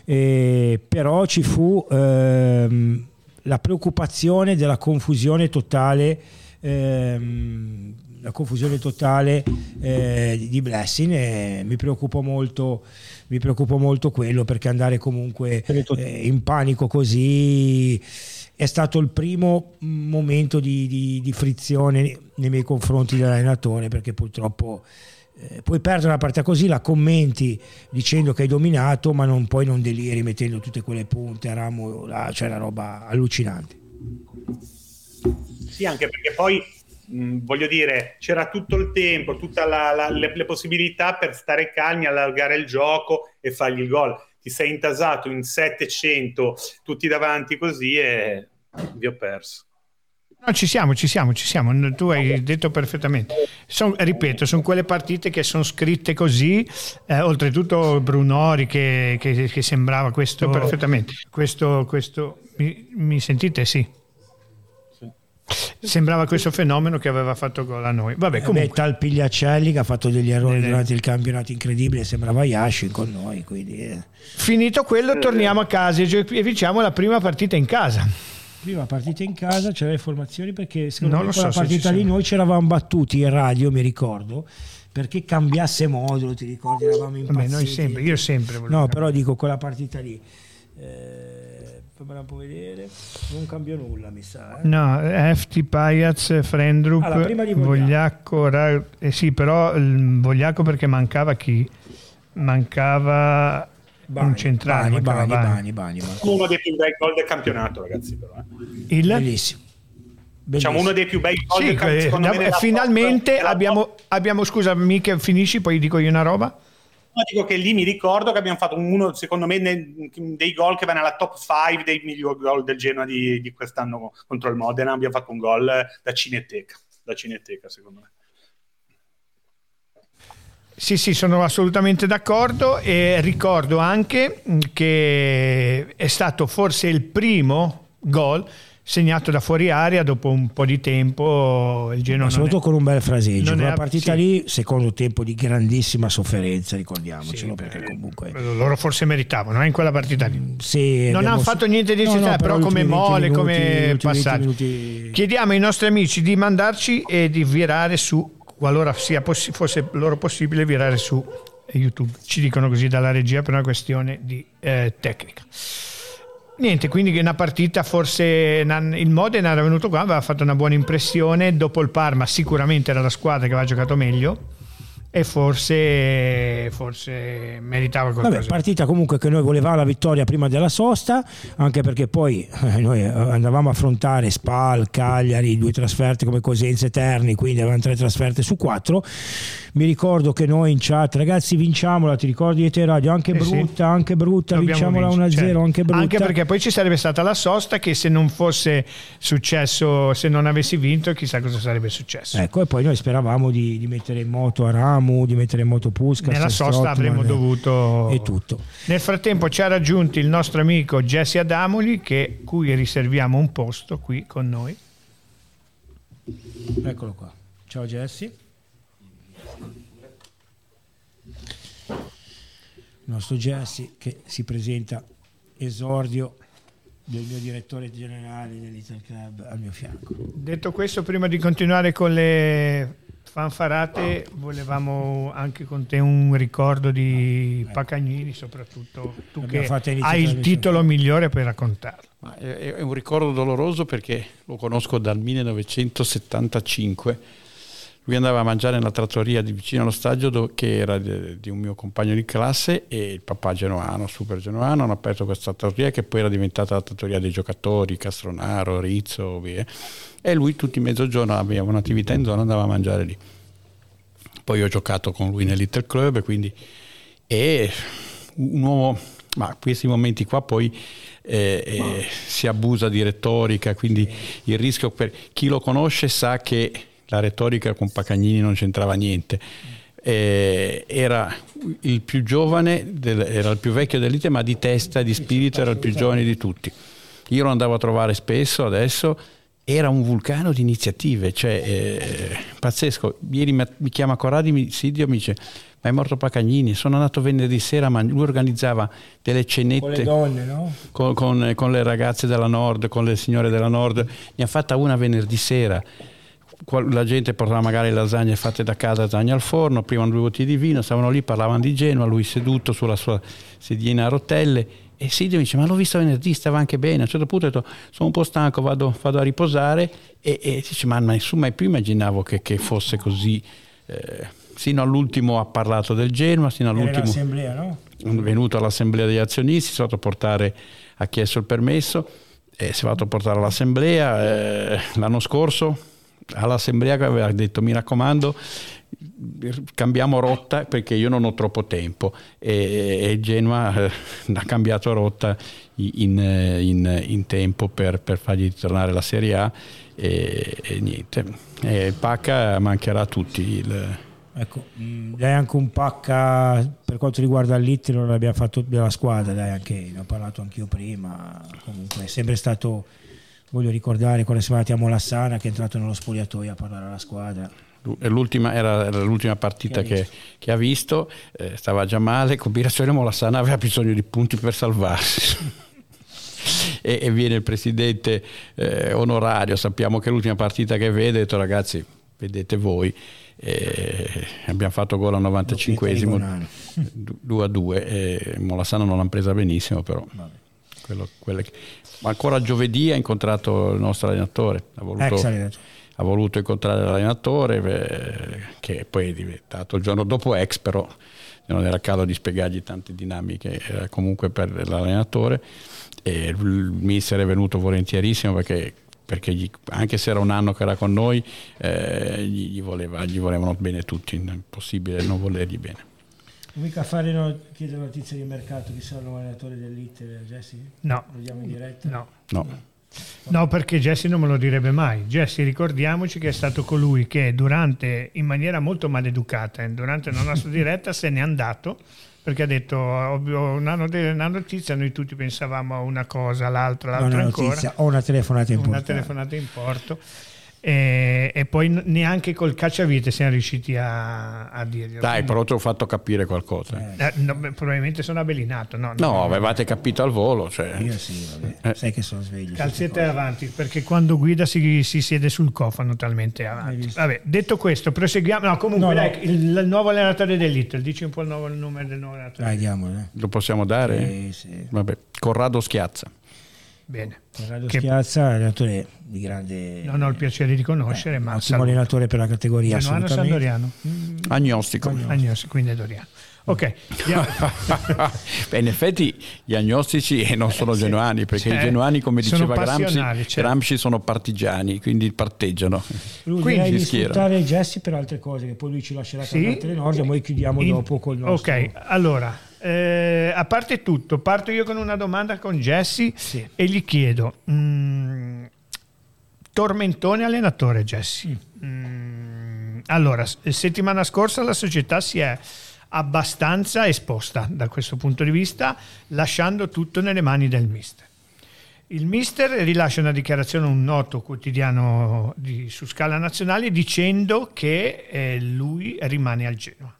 eh, però ci fu ehm, la preoccupazione della confusione totale. ehm, la confusione totale eh, di Blessing e mi preoccupa molto mi preoccupa molto quello perché andare comunque eh, in panico così è stato il primo momento di, di- di frizione nei miei confronti dell'allenatore perché purtroppo eh, puoi perdere una partita così, la commenti dicendo che hai dominato ma non, poi non deliri mettendo tutte quelle punte a ramo, là, cioè una roba allucinante. Sì, anche perché poi mh, voglio dire, c'era tutto il tempo, tutte le, le possibilità per stare calmi, allargare il gioco e fargli il gol. Ti sei intasato in 700 tutti davanti così e vi ho perso. No, ci siamo, ci siamo, ci siamo. Tu hai detto perfettamente. Son- ripeto, sono quelle partite che sono scritte così. eh, oltretutto Brunori che, che- che sembrava questo perfettamente. Questo, questo mi, mi sentite? Sì. Sembrava questo fenomeno che aveva fatto gol a noi. Vabbè, Eh beh, comunque. tal Pigliacelli che ha fatto degli errori Eh, eh. durante il campionato incredibile, sembrava Yashin con noi, quindi eh. Finito quello, torniamo a casa e vinciamo la prima partita in casa. prima partita in casa c'era le formazioni perché secondo Non me lo quella so se partita lì noi ci eravamo battuti in radio, mi ricordo, perché cambiasse modulo, ti ricordi, eravamo impazziti. Vabbè, noi sempre, io sempre volevo No, cambiare. però dico quella partita lì. Eh, fammela un po' vedere. Non cambio nulla, mi sa. eh. No, FT Paiaz, Frendrup, Allora, prima di Vogliacco. Vogliacco, Ra- eh sì, però Vogliacco perché mancava chi? Mancava un centrale. Bani, mancava Bani, Bani. Bani, Bani, Bani. Uno dei più bei gol del campionato, ragazzi. Però, eh. Il? Bellissimo. Diciamo uno dei più bei gol Sì, del campionato. eh, nella finalmente abbiamo, abbiamo, scusa Mica, finisci, poi dico io una roba. Dico che lì mi ricordo che abbiamo fatto uno, secondo me, dei gol che va nella top 5 dei migliori gol del Genoa di, di quest'anno contro il Modena. Abbiamo fatto un gol da cineteca, da cineteca secondo me. Sì, sì, sono assolutamente d'accordo e ricordo anche che è stato forse il primo gol segnato da fuori area dopo un po' di tempo il Genoa soprattutto è- con un bel fraseggio. Quella partita sì. lì, secondo tempo di grandissima sofferenza, ricordiamocelo, Sì, perché comunque... loro forse meritavano eh, in quella partita lì. Sì, Non abbiamo hanno fatto niente di No, no, però come ultimi 20 mole, minuti- come gli ultimi 20 passaggio. minuti- Chiediamo ai nostri amici di mandarci e di virare su, qualora sia possi- fosse loro possibile, virare su YouTube. Ci dicono così dalla regia per una questione di eh, tecnica. Niente, quindi una partita forse il Modena era venuto qua, aveva fatto una buona impressione, dopo il Parma sicuramente era la squadra che aveva giocato meglio e forse, forse meritava qualcosa. Vabbè, partita comunque che noi volevamo la vittoria prima della sosta, anche perché poi eh, noi andavamo a affrontare Spal, Cagliari, due trasferte come Cosenza e Terni, quindi avevamo tre trasferte su quattro. Mi ricordo che noi in chat, ragazzi, vinciamola, ti ricordi di te radio? Anche Eh sì. brutta, anche brutta, Dobbiamo vinciamola vincere, 1-0, certo. anche brutta. Anche perché poi ci sarebbe stata la sosta che se non fosse successo, se non avessi vinto, chissà cosa sarebbe successo. Ecco, e poi noi speravamo di, di mettere in moto Aramu, di mettere moto Puskas. Nella sosta avremmo dovuto... E tutto. Nel frattempo ci ha raggiunto il nostro amico Jesse Adamoli, che, cui riserviamo un posto qui con noi. Eccolo qua. Ciao Jesse. Il nostro Jesse che si presenta esordio del mio direttore generale dell'Ital Club al mio fianco. Detto questo, prima di continuare con le fanfarate, volevamo anche con te un ricordo di Pacagnini, soprattutto. Tu L'abbiamo che hai il titolo migliore per raccontarlo. Ma È è un ricordo doloroso perché lo conosco dal 1975, lui andava a mangiare nella trattoria di vicino allo stadio che era di, di, un mio compagno di classe e il papà genuano, super genuano, hanno aperto questa trattoria che poi era diventata la trattoria dei giocatori, Castronaro, Rizzo, via. E lui tutti i mezzogiorno aveva un'attività in zona andava a mangiare lì. Poi ho giocato con lui nel Little Club quindi è un uomo, ma questi momenti qua poi eh, eh, si abusa di retorica, quindi il rischio per chi lo conosce sa che la retorica con Pacagnini non c'entrava niente. Eh, era il più giovane, del, era il più vecchio dell'ite, ma di testa e di spirito era il più giovane di tutti. Io lo andavo a trovare spesso adesso, era un vulcano di iniziative, cioè eh, pazzesco. Ieri mi, chiama Corradi, mi, Sidio mi dice ma è morto Pacagnini, sono andato venerdì sera, ma lui organizzava delle cenette con le donne, no? con, con, con le ragazze della Nord, con le signore della Nord, ne ha fatta una venerdì sera la gente portava magari lasagne fatte da casa, lasagne al forno, prima due bottiglie di vino, stavano lì, parlavano di Genoa, lui seduto sulla sua sedina a rotelle e Silvio mi dice ma l'ho visto venerdì, stava anche bene, a un certo punto ho detto sono un po' stanco, vado, vado a riposare e, e dice ma, ma insomma più immaginavo che, che fosse così, eh, sino all'ultimo ha parlato del Genoa, sino all'ultimo... no? È venuto all'assemblea degli azionisti, si è fatto portare, ha chiesto il permesso, e si è fatto portare all'assemblea eh, l'anno scorso all'assemblea che aveva detto mi raccomando cambiamo rotta perché io non ho troppo tempo e, e Genoa eh, ha cambiato rotta in, in, in tempo per, per, fargli tornare la Serie A e, e niente. E Pacca mancherà a tutti il, ecco mm, dai anche un Pacca per quanto riguarda l'Ittero non l'abbiamo fatto della squadra dai anche ne ho parlato anch'io prima. Comunque è sempre stato voglio ricordare quando siamo andati a Molassana che è entrato nello spogliatoio a parlare alla squadra L'ultima, era, era, l'ultima partita che, che, che ha visto, eh, stava già male, combinazione Molassana aveva bisogno di punti per salvarsi. e, e, viene il presidente eh, onorario, sappiamo che l'ultima partita che vede, ha detto ragazzi vedete voi, eh, abbiamo fatto gol al 95esimo, 2 a 2, Molassana non l'ha presa benissimo però. Quello, ma ancora giovedì ha incontrato il nostro allenatore. Ha voluto, ha voluto incontrare l'allenatore, eh, che poi è diventato il giorno dopo ex, però non era caso di spiegargli tante dinamiche era comunque per l'allenatore. E il mister è venuto volentierissimo perché perché gli, anche se era un anno che era con noi, eh, gli, voleva, gli, volevano bene tutti, è impossibile non volergli bene. Mica fare no, chiedere notizie di mercato chi sarà il nuovo allenatore dell'Inter, Jesse? No. Lo diamo in diretta? No. No. No, perché Jesse non me lo direbbe mai. Jesse, ricordiamoci che è stato colui che durante, in maniera molto maleducata, eh, durante la nostra diretta se n'è andato perché ha detto ho una, notizia, noi tutti pensavamo a una cosa, l'altra, l'altra una ancora. Notizia, o una telefonata in porto. Una telefonata in porto e, e, poi neanche col cacciavite siamo riusciti a, a dirglielo. Dai, però ti ho fatto capire qualcosa. Eh, no, probabilmente sono abellinato. No, no, no avevate capito al volo. Cioè. Io sì, vabbè. Eh. sai che sono sveglio. Calzette avanti, perché quando guida si, si, siede sul cofano talmente avanti. Vabbè, detto questo, proseguiamo. No, comunque, no, dai, il, il, nuovo allenatore dell'Ital, dici un po' il, nuovo, il numero del nuovo allenatore. Dai, diamolo. Lo possiamo dare? Sì, sì. Vabbè, Corrado Schiazza. Bene. Corrado che... Schiazza, allenatore di grande... Non ho il piacere di conoscere, eh, ma... Ottimo allenatore per la categoria, assolutamente. Sandoriano? Agnostico. Agnostico, quindi è Doriano. Ok, Beh, in effetti gli agnostici non sono genuani, perché cioè, i genuani, come diceva Gramsci, cioè. Gramsci, sono partigiani, quindi parteggiano. Lui quindi di sfruttare Jesse per altre cose, che poi lui ci lascerà sì, per altre norme, noi chiudiamo in, dopo col nostro. Ok, allora, eh, a parte tutto, parto io con una domanda con Jesse sì. e gli chiedo, mh, mm, tormentone allenatore Jesse. Mm. Mm, allora, settimana scorsa la società si è abbastanza esposta da questo punto di vista, lasciando tutto nelle mani del mister. Il mister rilascia una dichiarazione a un noto quotidiano di, su scala nazionale dicendo che eh, lui rimane al Genoa.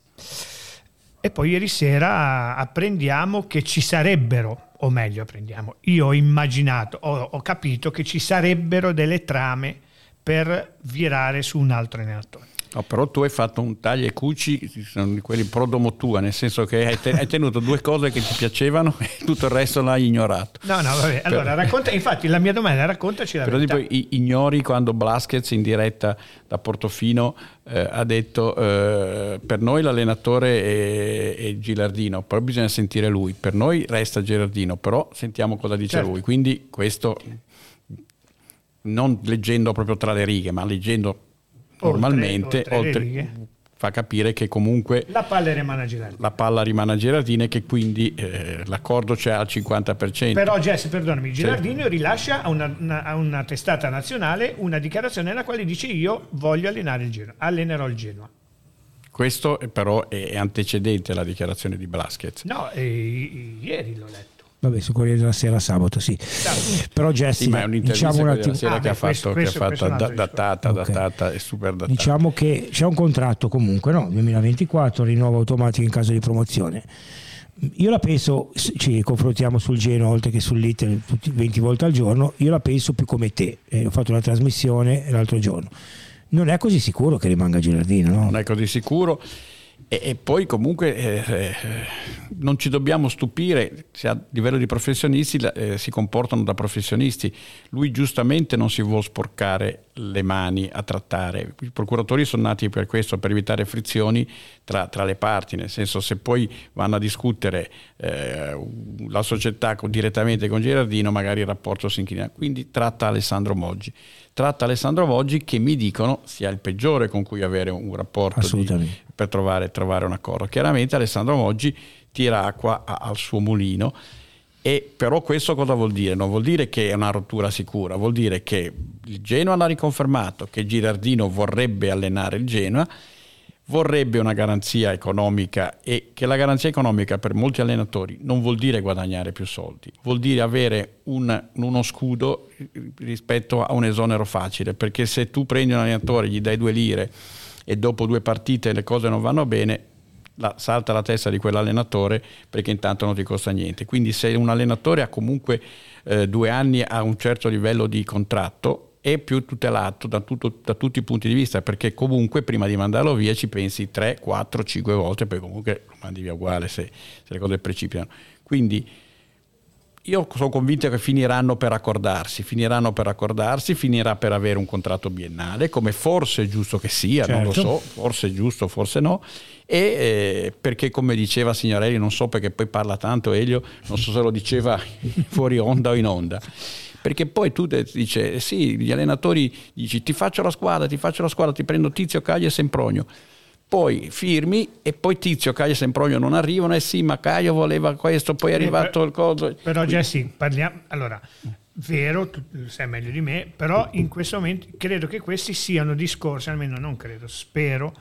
E poi ieri sera apprendiamo che ci sarebbero, o meglio apprendiamo, io ho immaginato, ho, ho capito che ci sarebbero delle trame per virare su un altro allenatore. No, però tu hai fatto un taglio e cuci, sono quelli pro domo tua, nel senso che hai, tenuto due cose che ti piacevano e tutto il resto l'hai ignorato. No, no, vabbè. Allora, per... racconta, infatti la mia domanda è raccontaci la però verità. Però ignori quando Blasquez in diretta da Portofino eh, ha detto eh, per noi l'allenatore è, è, Gilardino, però bisogna sentire lui. Per noi resta Gilardino, però sentiamo cosa dice certo. lui. Quindi questo non leggendo proprio tra le righe, ma leggendo normalmente oltre, oltre, oltre fa capire che comunque la palla rimane a Girardini. La palla rimane a Girardini e che quindi eh, l'accordo c'è al 50%. Però Jesse, perdonami, Girardini sì. rilascia a una, una, a una, testata nazionale una dichiarazione nella quale dice io voglio allenare il Genoa, allenerò il Genoa. Questo però è antecedente alla dichiarazione di Blasquez. No, eh, ieri l'ho letto. Vabbè, su Corriere della Sera sabato, sì. Però Jesse, sì, è un'intervista diciamo un attimo... Sera ah, che, beh, ha fatto, questo, che ha fatto da, datata, okay. datata e super datata. Diciamo che c'è un contratto comunque, no? 2024, rinnovo automatico in caso di promozione. Io la penso, ci confrontiamo sul Geno oltre che sull'Iter 20 volte al giorno, io la penso più come te. Eh, ho fatto una trasmissione l'altro giorno. Non è così sicuro che rimanga Gilardino, no? Non è così sicuro e, e poi comunque eh, eh, non ci dobbiamo stupire se a livello di professionisti eh, si comportano da professionisti. Lui giustamente non si vuole sporcare le mani a trattare. I procuratori sono nati per questo, per evitare frizioni tra, tra le parti, nel senso se poi vanno a discutere eh, la società con, direttamente con Gerardino magari il rapporto si inchina. Quindi tratta Alessandro Moggi tratta Alessandro Voggi che mi dicono sia il peggiore con cui avere un rapporto di, per trovare, trovare, un accordo. Chiaramente Alessandro Voggi tira acqua a, al suo mulino. E però questo cosa vuol dire? Non vuol dire che è una rottura sicura, vuol dire che il Genoa l'ha riconfermato, che Girardino vorrebbe allenare il Genoa vorrebbe una garanzia economica e che la garanzia economica per molti allenatori non vuol dire guadagnare più soldi, vuol dire avere un, uno scudo rispetto a un esonero facile, perché se tu prendi un allenatore, gli dai due lire e dopo due partite le cose non vanno bene, la, salta la testa di quell'allenatore perché intanto non ti costa niente. Quindi se un allenatore ha comunque eh, due anni a un certo livello di contratto, è più tutelato da, tutto, da, tutti i punti di vista, perché comunque prima di mandarlo via ci pensi 3, 4, 5 volte, poi comunque lo mandi via uguale se, se le cose precipitano. Quindi io sono convinto che finiranno per accordarsi, finiranno per accordarsi, finirà per avere un contratto biennale, come forse è giusto che sia, certo. non lo certo. so, forse è giusto, forse no, e eh, perché come diceva Signorelli, non so perché poi parla tanto Elio, non so se lo diceva fuori onda o in onda, perché poi tu dici, sì, gli allenatori dici ti faccio la squadra, ti faccio la squadra, ti prendo Tizio, Caio e Sempronio. Poi firmi e poi Tizio, Caio e Sempronio non arrivano, e eh sì, ma Caio voleva questo, poi è arrivato per, il coso. Però Jesse, parliamo, allora, vero, tu sai meglio di me, però in questo momento credo che questi siano discorsi, almeno non credo, spero,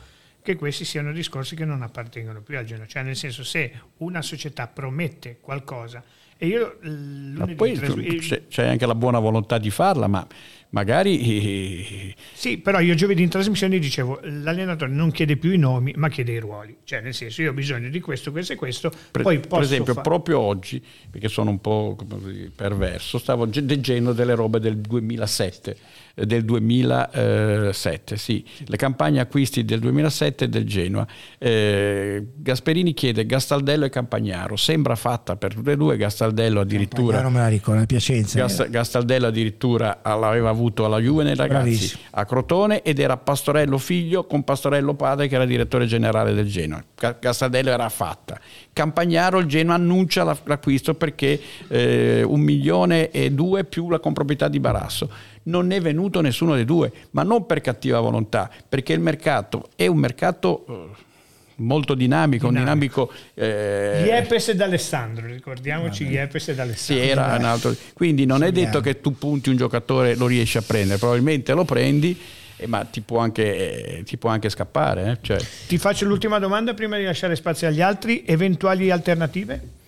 che questi siano discorsi che non appartengono più al Genoa. Cioè, nel senso, se una società promette qualcosa e io ma poi trasm- c'è anche la buona volontà di farla, ma magari... Sì, però io giovedì in trasmissione dicevo, l'allenatore non chiede più i nomi, ma chiede i ruoli. Cioè, nel senso, io ho bisogno di questo, questo e questo, per, poi Per esempio, fare... proprio oggi, perché sono un po' perverso, stavo leggendo delle robe del 2007 del 2007, sì, le campagne acquisti del 2007 del Genoa. Eh, Gasperini chiede Gastaldello e Campagnaro, sembra fatta per tutte e due, Gastaldello addirittura... Non me la ricordo, Piacenza. Gas, Gastaldello addirittura l'aveva avuto alla Juve nei ragazzi Bravissimo. a Crotone ed era Pastorello figlio con Pastorello padre che era direttore generale del Genoa. Gastaldello era fatta. Campagnaro il Genoa annuncia l'acquisto perché eh, un milione e due più la comproprietà di Barasso non è venuto nessuno dei due, ma non per cattiva volontà, perché il mercato è un mercato eh, molto dinamico, dinamico. dinamico eh... Iepes ed Alessandro, ricordiamoci. Iepes ed Alessandro. Sì, era un altro... Quindi non sì, è detto che tu punti un giocatore lo riesci a prendere, probabilmente lo prendi eh, ma ti può anche, eh, ti può anche scappare. Eh? Cioè... Ti faccio l'ultima domanda prima di lasciare spazio agli altri, eventuali alternative?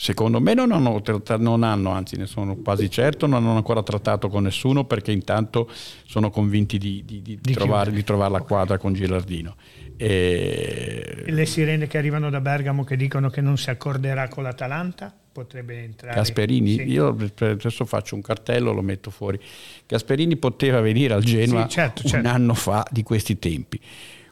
Secondo me non hanno, non hanno, anzi ne sono quasi certo, non hanno ancora trattato con nessuno perché intanto sono convinti di, di, di, di trovare, trovare, la quadra con Gilardino. E... Le sirene che arrivano da Bergamo che dicono che non si accorderà con l'Atalanta? Potrebbe entrare. Gasperini, sì. io adesso faccio un cartello, lo metto fuori. Gasperini poteva venire al Genoa sì, certo, certo. un anno fa di questi tempi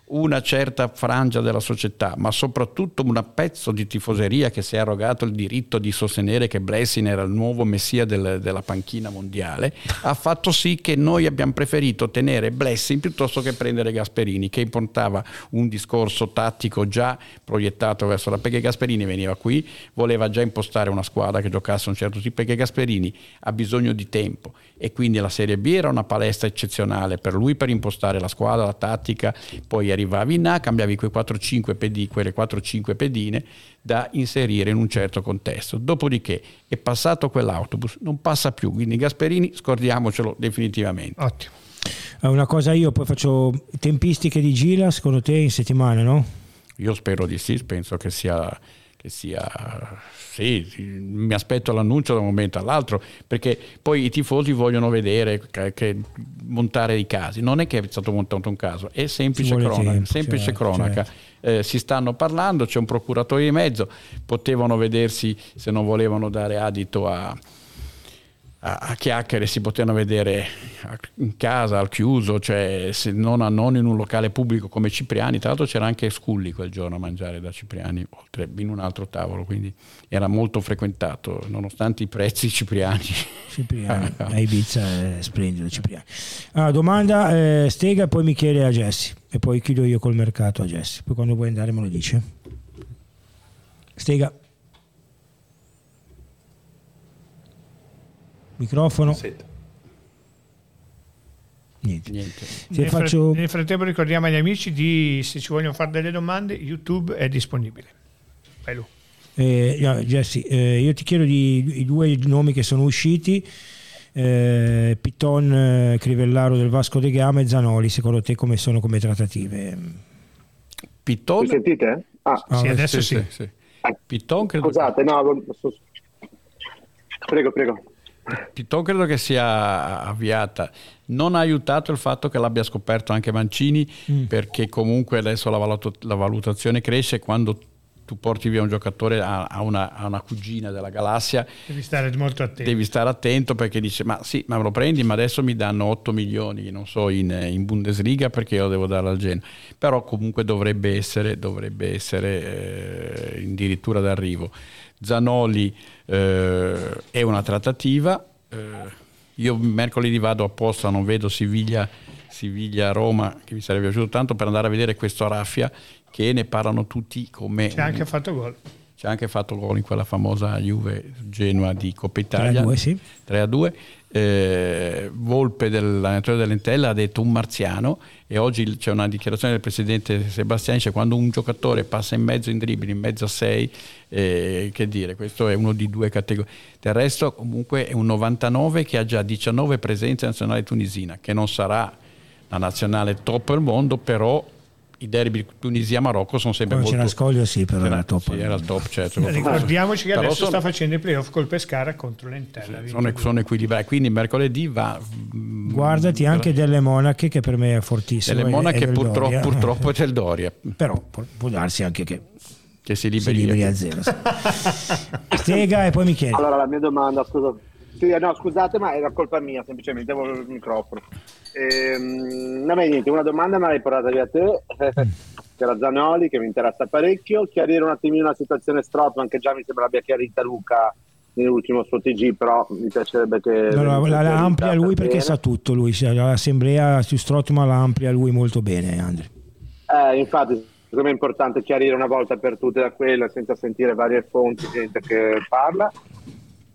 una certa frangia della società, ma soprattutto un pezzo di tifoseria che si è arrogato il diritto di sostenere che Blessing era il nuovo messia del, della panchina mondiale, ha fatto sì che noi abbiamo preferito tenere Blessing piuttosto che prendere Gasperini, che importava un discorso tattico già proiettato verso la... perché Gasperini veniva qui, voleva già impostare una squadra che giocasse un certo tipo, perché Gasperini ha bisogno di tempo e quindi la Serie B era una palestra eccezionale per lui per impostare la squadra, la tattica, poi arrivavi in A, cambiavi quei 4-5 pedi, quelle 4-5 pedine da inserire in un certo contesto. Dopodiché è passato quell'autobus, non passa più, quindi Gasperini scordiamocelo definitivamente. Ottimo. Eh, una cosa io poi faccio tempistiche di gira, secondo te in settimana, no? Io spero di sì, penso che sia che sia sì, mi aspetto l'annuncio da un momento all'altro perché poi i tifosi vogliono vedere che, che montare i casi non è che è stato montato un caso è semplice cronaca, tempo, semplice certo, cronaca. Certo. Eh, si stanno parlando c'è un procuratore di mezzo potevano vedersi se non volevano dare adito a a, chiacchiere si potevano vedere in casa, al chiuso, cioè non, a, non, in un locale pubblico come Cipriani. Tra l'altro c'era anche Sculli quel giorno a mangiare da Cipriani, oltre in un altro tavolo, quindi era molto frequentato, nonostante i prezzi Cipriani. Cipriani, a Ibiza è splendido Cipriani. Allora, domanda eh, Stega, poi mi chiede a Jesse e poi chiudo io col mercato a Jesse. Poi quando vuoi andare me lo dice. Stega. Microfono. Sento. Niente. Niente. Nel, faccio... nel, frattempo ricordiamo agli amici di se ci vogliono fare delle domande, YouTube è disponibile. Lu. Eh, no, Jesse, eh, io ti chiedo di, i due nomi che sono usciti, eh, Piton eh, Crivellaro del Vasco de Gama e Zanoli, secondo te come sono come trattative? Piton? Mi sentite? Ah, ah sì, adesso sì. sì. sì. Piton credo Scusate, no, prego, prego. Piton credo che sia avviata. Non ha aiutato il fatto che l'abbia scoperto anche Mancini, mm. perché comunque adesso la, valut- la, valutazione cresce quando tu porti via un giocatore a, a, una, a, una, cugina della galassia. Devi stare molto attento. Devi stare attento perché dice: Ma sì, ma lo prendi, ma adesso mi danno 8 milioni, non so, in, in Bundesliga perché io lo devo dare al Genoa. Però comunque dovrebbe essere, dovrebbe essere eh, addirittura d'arrivo. Zanoli eh, è una trattativa. Eh, io mercoledì vado apposta, non vedo Siviglia, Siviglia-Roma, che mi sarebbe piaciuto tanto, per andare a vedere questo Raffia, che ne parlano tutti come... C'è anche fatto gol. C'è anche fatto gol in quella famosa Juve Genoa di Coppa Italia. 3-2, sì. 3-2 eh, Volpe dell'allenatore dell'Entella ha detto un marziano e oggi c'è una dichiarazione del presidente Sebastiani cioè quando un giocatore passa in mezzo in dribbling in mezzo a sei eh, che dire questo è uno di due categorie del resto comunque è un 99 che ha già 19 presenze nazionale tunisina che non sarà la nazionale top al mondo però i derby Tunisia-Marocco sono sempre Quando molto... c'era Scoglio sì, però era, era top. Sì, era il top, certo. Ricordiamoci che adesso sono... sta facendo i playoff col Pescara contro l'Entella. Sì, sono, sono, equilibrati, quindi mercoledì va... Mm, Guardati anche delle Monache che per me è fortissimo. Delle Monache purtroppo, purtroppo è del Doria. Però può darsi anche che che si liberi, si liberi a zero. Spiega e poi mi chiedi. Allora la mia domanda, scusa. Sì, no, scusate, ma era colpa mia, semplicemente avevo il microfono. Ehm, no, niente, una domanda me l'hai portata via te, che era Zanoli, che mi interessa parecchio. Chiarire un attimino la situazione Strotman, che già mi sembra abbia chiarita Luca nell'ultimo suo TG, però mi piacerebbe che... No, la, la amplia lui perché bene. sa tutto, lui, l'assemblea su Strotman la amplia lui molto bene, Andrea. Eh, infatti, secondo me è importante chiarire una volta per tutte da quella, senza sentire varie fonti, gente che parla.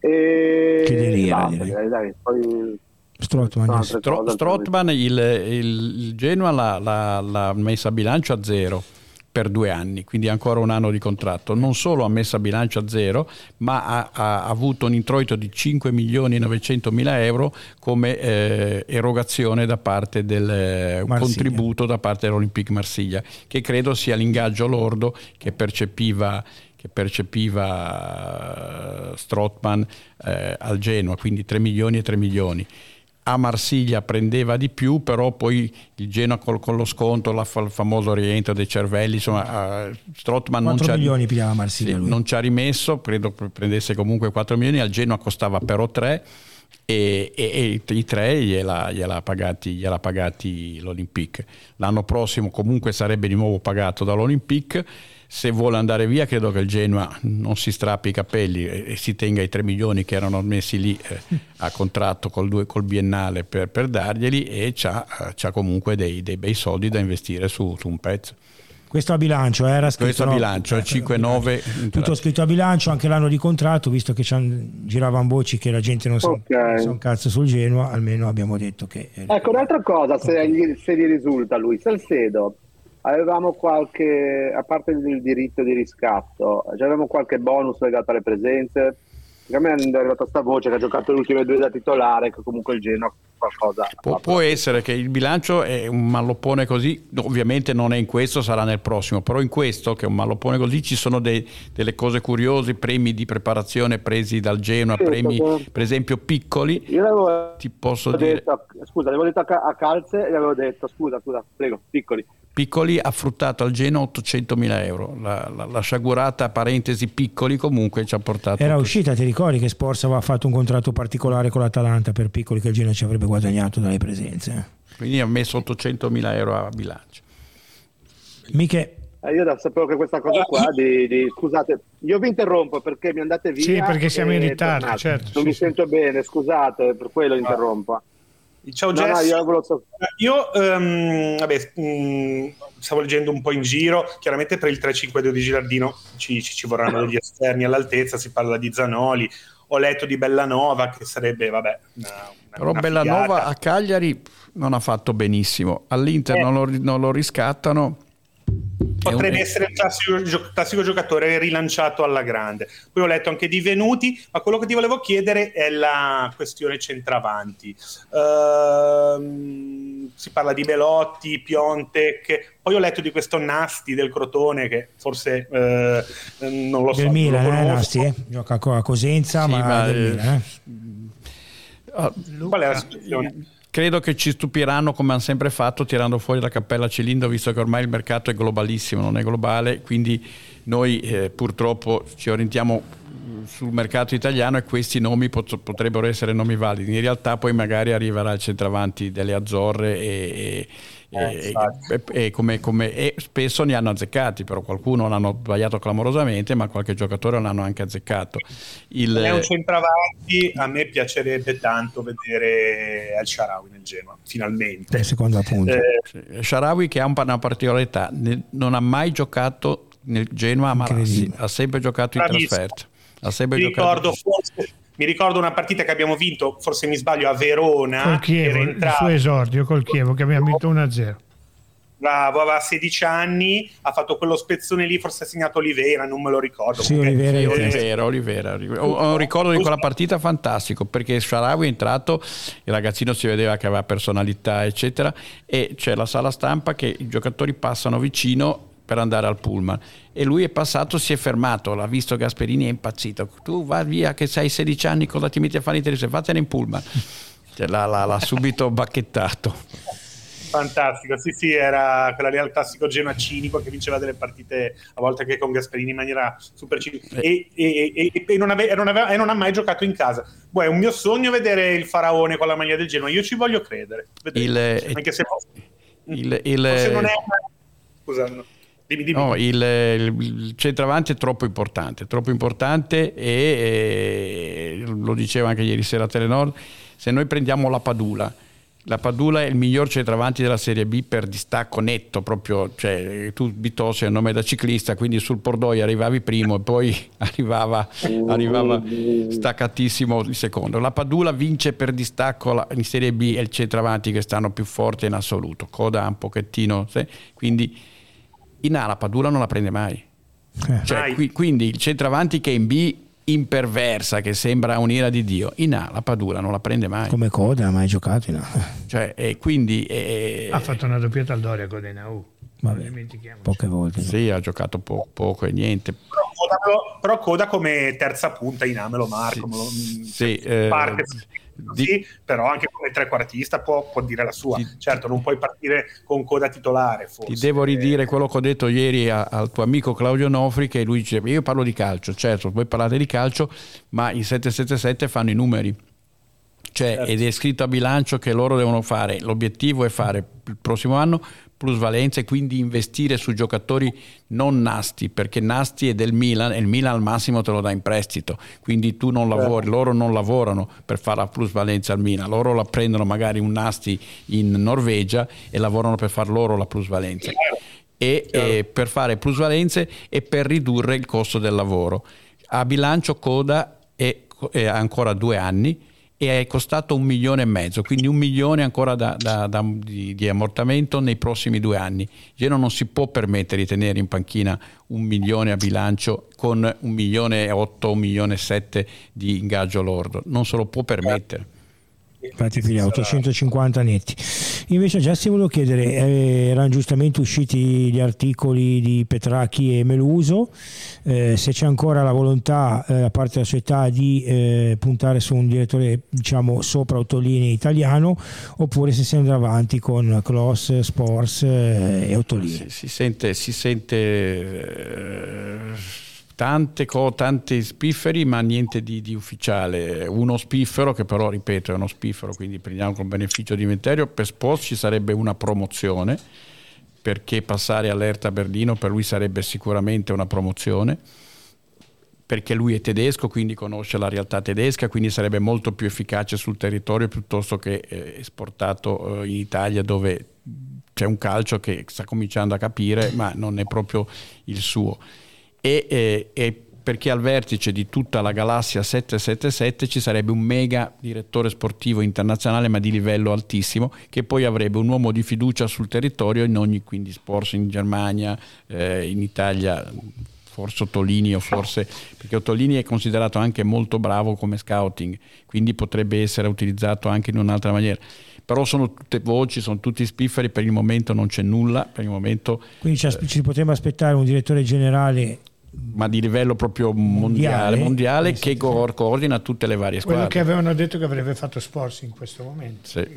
E... Che delira, direi. Dai, poi Strotman, Stro- Strotman il, il, il, Genoa l'ha, l'ha, l'ha messa a bilancio a zero per due anni, quindi ancora un anno di contratto. Non solo ha messo a bilancio a zero, ma ha, ha avuto un introito di 5 milioni e 900 mila euro come eh, erogazione da parte del eh, contributo da parte dell'Olympique Marsiglia, che credo sia l'ingaggio lordo che percepiva che percepiva Strottman eh, al Genoa, quindi 3 milioni e 3 milioni a Marsiglia prendeva di più, però poi il Genoa col, con lo sconto, la, il famoso rientro dei cervelli, insomma, uh, Strottman non ci, ha, sì, non ci, ha, rimesso, credo prendesse comunque 4 milioni, al Genoa costava però 3 e, e, e i 3 gliela, gliela, pagati, gliela pagati l'Olympique. L'anno prossimo comunque sarebbe di nuovo pagato dall'Olympique se vuole andare via credo che il Genoa non si strappi i capelli e, si tenga i 3 milioni che erano messi lì eh, a contratto col, due, col biennale per, per, darglieli e c'ha, c'ha comunque dei, dei, bei soldi da investire su, su un pezzo. Questo a bilancio era scritto. Questo a bilancio, no? 5-9. Tutto scritto a bilancio, anche l'anno di contratto, visto che giravano voci che la gente non sa okay. un cazzo sul Genoa, almeno abbiamo detto che. Ecco, un'altra cosa, se gli, se gli risulta lui, Salcedo avevamo qualche, a parte il diritto di riscatto, avevamo qualche bonus legato alle presenze. A me è arrivata questa voce che ha giocato le ultime due da titolare, che comunque il Genoa qualcosa. Può, può, essere che il bilancio è un malloppone così, ovviamente non è in questo, sarà nel prossimo, però in questo, che è un malloppone così, ci sono dei, delle cose curiose, premi di preparazizione presi dal Genoa, sì, premi perché... per esempio piccoli. Io avevo, ti posso dire... Detto, scusa, avevo detto a Calze e avevo detto, scusa, scusa, prego, piccoli Piccoli ha fruttato al Genoa 800 mila euro, la, la, la, sciagurata parentesi Piccoli comunque ci ha portato... Era uscita, ti ricordi che Sporza aveva fatto un contratto particolare con l'Atalanta per Piccoli che il Genoa ci avrebbe guadagnato dalle presenze? Quindi ha messo 800 mila euro a bilancio. Miche... Eh, io sapevo che questa cosa qua di, di, scusate, io vi interrompo perché mi andate via. Sì, perché siamo in ritardo, certo. Non sì, mi sì. sento bene, scusate, per quello interrompo. Ciao no, Jess. No, io, so... io um, vabbè, um, stavo leggendo un po' in giro, chiaramente per il 3-5-2 di Gilardino ci, ci, ci, vorranno degli esterni all'altezza, si parla di Zanoli, ho letto di Bellanova che sarebbe, vabbè, una, una, Però una Bellanova figata. a Cagliari non ha fatto benissimo, all'Inter eh. non, lo, non lo riscattano Potrebbe un... essere il classico, classico, giocatore rilanciato alla grande. Poi ho letto anche di Venuti, ma quello che ti volevo chiedere è la questione centravanti. Uh, si parla di Belotti, Piontek, poi ho letto di questo Nasti del Crotone che forse uh, non lo so. Del Milan, eh, Nasti, eh? gioca a Cosenza, sì, ma, ma del eh, Milan. Eh. Qual è la situazione? Credo che ci stupiranno come hanno sempre fatto tirando fuori la cappella cilindro visto che ormai il mercato è globalissimo, non è globale, quindi noi eh, purtroppo ci orientiamo sul mercato italiano e questi nomi pot- potrebbero essere nomi validi. In realtà poi magari arriverà il centravanti delle Azzorre e, e eh, e, e, come, come, e, spesso ne hanno azzeccati, però qualcuno l'hanno sbagliato clamorosamente, ma qualche giocatore l'hanno anche azzeccato. Il... È un centravanti, a me piacerebbe tanto vedere Al Sharawi nel Genoa, finalmente. Il secondo appunto. Eh, Sharawi che ha una particolarità, non ha mai giocato nel Genoa a Marassi, ha sempre giocato in trasferta. Ha sempre Mi giocato ricordo forse mi ricordo una partita che abbiamo vinto, forse mi sbaglio, a Verona. Col Chievo, il suo esordio col Chievo, che abbiamo vinto 1-0. Bravo, aveva 16 anni, ha fatto quello spezzone lì, forse ha segnato Olivera, non me lo ricordo. Sì, Olivera, sì, Olivera, Olivera, Olivera. Ho, ho un ricordo di quella partita fantastico, perché Sharawi è entrato, il ragazzino si vedeva che aveva personalità, eccetera, e c'è la sala stampa che i giocatori passano vicino per andare al pullman e lui è passato, si è fermato, l'ha visto Gasperini è impazzito, tu vai via che sei 16 anni, cosa ti metti a fare in televisione? Fatene in pullman. Cioè, l'ha, l'ha, l'ha subito bacchettato. Fantastico, sì sì, era quella lì al classico Genoa cinico che vinceva delle partite a volte anche con Gasperini in maniera super cinica eh. e, e, e, e, non ave, non aveva, non ha mai giocato in casa. Boh, è un mio sogno vedere il faraone con la maglia del Genoa, io ci voglio credere. Il, anche se il, il, forse non è una... Dimmi, dimmi. No, il, il, centravanti è troppo importante, troppo importante e, e, lo diceva anche ieri sera a Telenord, se noi prendiamo la Padula, la Padula è il miglior centravanti della Serie B per distacco netto, proprio, cioè tu Bitossi è un nome da ciclista, quindi sul Pordoi arrivavi primo e poi arrivava, arrivava staccatissimo il secondo. La Padula vince per distacco in Serie B è il centravanti che stanno più forte in assoluto, coda un pochettino, quindi in A la Padula non la prende mai. Eh. Cioè, qui, quindi il centravanti che in B imperversa che sembra un'ira di Dio in A la Padula non la prende mai. Come Coda ha mai giocato in A? Cioè, e quindi e... ha fatto una doppietta al Doria Coda in Vabbè, poche volte. Sì ha giocato po- poco e niente. Però coda come terza punta in Amelo Marco. Sì, sì, eh, parte. così, di... però anche come trequartista può, può dire la sua. Ti... Certo, non puoi partire con coda titolare. Forse. Ti devo ridire quello che ho detto ieri a, al tuo amico Claudio Nofri, che lui dice: Io parlo di calcio, certo, voi parlate di calcio, ma i 777 fanno i numeri. Cioè, certo. ed è scritto a bilancio che loro devono fare, l'obiettivo è fare il prossimo anno plusvalenza e quindi investire su giocatori non nasti, perché nasti è del Milan e il Milan al massimo te lo dà in prestito, quindi tu non certo. lavori, loro non lavorano per fare la plusvalenza al Milan, loro la prendono magari un nasti in Norvegia e lavorano per far loro la plusvalenza. E, e per fare plusvalenze e per ridurre il costo del lavoro. A bilancio Coda è, è ancora due anni e è costato un milione e mezzo, quindi un milione ancora da, da, da, di, di, ammortamento nei prossimi due anni. Genoa non si può permettere di tenere in panchina un milione a bilancio con un milione e otto, un milione e sette di ingaggio lordo, non se lo può permettere infatti figlia 850 netti. Invece già si volevo chiedere eh, erano giustamente usciti gli articoli di Petracchi e Meluso. Eh, se c'è ancora la volontà eh, da parte della società di eh, puntare su un direttore diciamo sopra Ottolini italiano oppure se si andrà avanti con Kloss, Sports eh, e Ottolini. Si, si sente, si sente eh, tante co- tanti spifferi ma niente di, di, ufficiale. Uno spiffero che però, ripeto, è uno spiffero, quindi prendiamo con beneficio di inventario. Per Spost ci sarebbe una promozione, perché passare all'Erta Berlino per lui sarebbe sicuramente una promozione perché lui è tedesco, quindi conosce la realtà tedesca, quindi sarebbe molto più efficace sul territorio piuttosto che eh, esportato eh, in Italia dove c'è un calcio che sta cominciando a capire, ma non è proprio il suo e, e, e perché al vertice di tutta la galassia 777 ci sarebbe un mega direttore sportivo internazionale ma di livello altissimo che poi avrebbe un uomo di fiducia sul territorio in ogni quindi sport in Germania, eh, in Italia forse Ottolini o forse perché Ottolini è considerato anche molto bravo come scouting quindi potrebbe essere utilizzato anche in un'altra maniera. Però sono tutte voci, sono tutti spifferi, per il momento non c'è nulla, per il momento... Quindi ci, eh, ci potremmo aspettare un direttore generale ma di livello proprio mondiale, mondiale, mondiale che co- coordina tutte le varie squadre. Quello che avevano detto che avrebbe fatto Sports in questo momento, sì.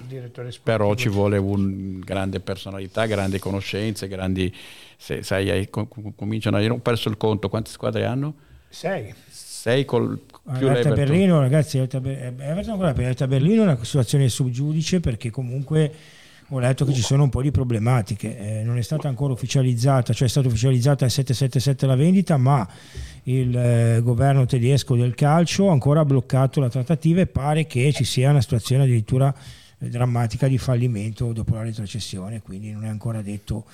Però ci vuole un grande personalità, grandi conoscenze, grandi... Se, sai, cominciano, io ho perso il conto, quante squadre hanno? Sei. Sei col, più Everton Berlino, ragazzi, Everton, Everton Berlino è una situazione subgiudice perché comunque ho letto che ci sono un po' di problematiche, eh, non è stata ancora ufficializzata, cioè è stata ufficializzata il 777 la vendita, ma il eh, governo tedesco del calcio ha ancora bloccato la trattativa e pare che ci sia una situazione addirittura eh, drammatica di fallimento dopo la retrocessione, quindi non è ancora detto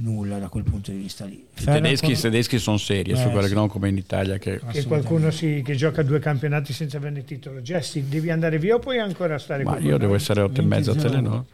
nulla da quel punto di vista lì. I tedeschi, ancora... tedeschi, sono seri, eh, sì. non come in Italia. Che, che qualcuno si, che gioca due campionati senza avere il titolo. Jesse, devi andare via o puoi ancora stare Ma io devo essere otto e mezza a Telenor.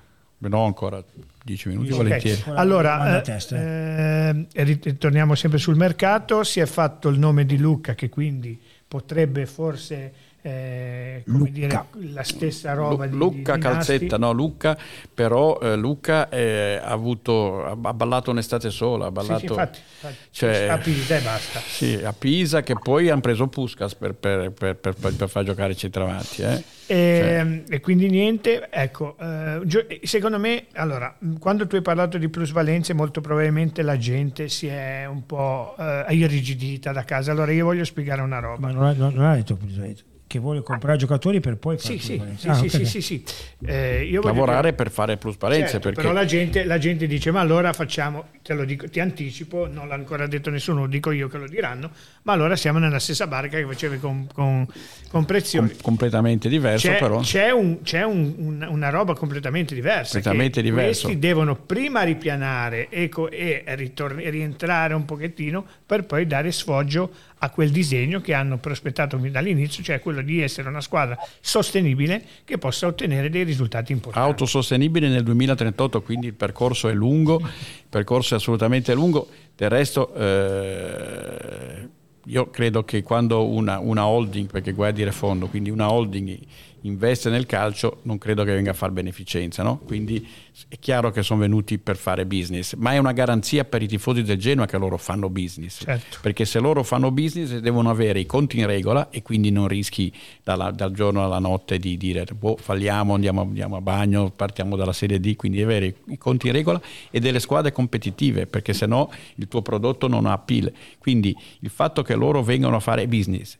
No, ancora 10 minuti okay. volentieri. Allora, eh, eh, ritorniamo sempre sul mercato, si è fatto il nome di Luca che quindi potrebbe forse eh, come dire, la stessa roba Lu- di Luca di, Calzetta, no Luca, però eh, Luca eh, ha, avuto, ha ballato un'estate sola, ha ballato sì, sì, infatti, infatti, cioè, a Pisa e basta. Sì, a Pisa che poi hanno preso Puskas per, per, per, per, far giocare i centravanti. Eh. E, cioè. e, quindi niente, ecco, eh, secondo me, allora, quando tu hai parlato di plusvalenze molto probabilmente la gente si è un po' eh, irrigidita da casa, allora io voglio spiegare una roba. Ma non ha, non ha detto plusvalenze che vuole comprare giocatori per poi fare sì, sì, ah, sì, okay. sì, sì, eh, lavorare dire... per fare plusvalenze certo, perché... però la gente, la gente, dice ma allora facciamo te lo dico ti anticipo non l'ha ancora detto nessuno lo dico io che lo diranno ma allora siamo nella stessa barca che facevi con, con, con Prezioni Com- completamente diverso c'è, però. c'è, un, c'è un, un, una roba completamente diversa completamente diverso. questi devono prima ripianare e, e ritorn- rientrare un pochettino per poi dare sfoggio a quel disegno che hanno prospettato dall'inizio, cioè quello di essere una squadra sostenibile che possa ottenere dei risultati importanti. Autosostenibile nel 2038, quindi il percorso è lungo, il percorso è assolutamente lungo, del resto eh, io credo che quando una, una holding, perché guardi dire fondo, quindi una holding investe nel calcio non credo che venga a fare beneficenza, no? quindi è chiaro che sono venuti per fare business, ma è una garanzia per i tifosi del Genoa che loro fanno business, Certo. perché se loro fanno business devono avere i conti in regola e quindi non rischi dalla- dal giorno alla notte di dire boh, falliamo, andiamo, andiamo a bagno, partiamo dalla Serie D, quindi avere i conti in regola e delle squadre competitive, perché se no il tuo prodotto non ha appeal. Quindi il fatto che loro vengano a fare business,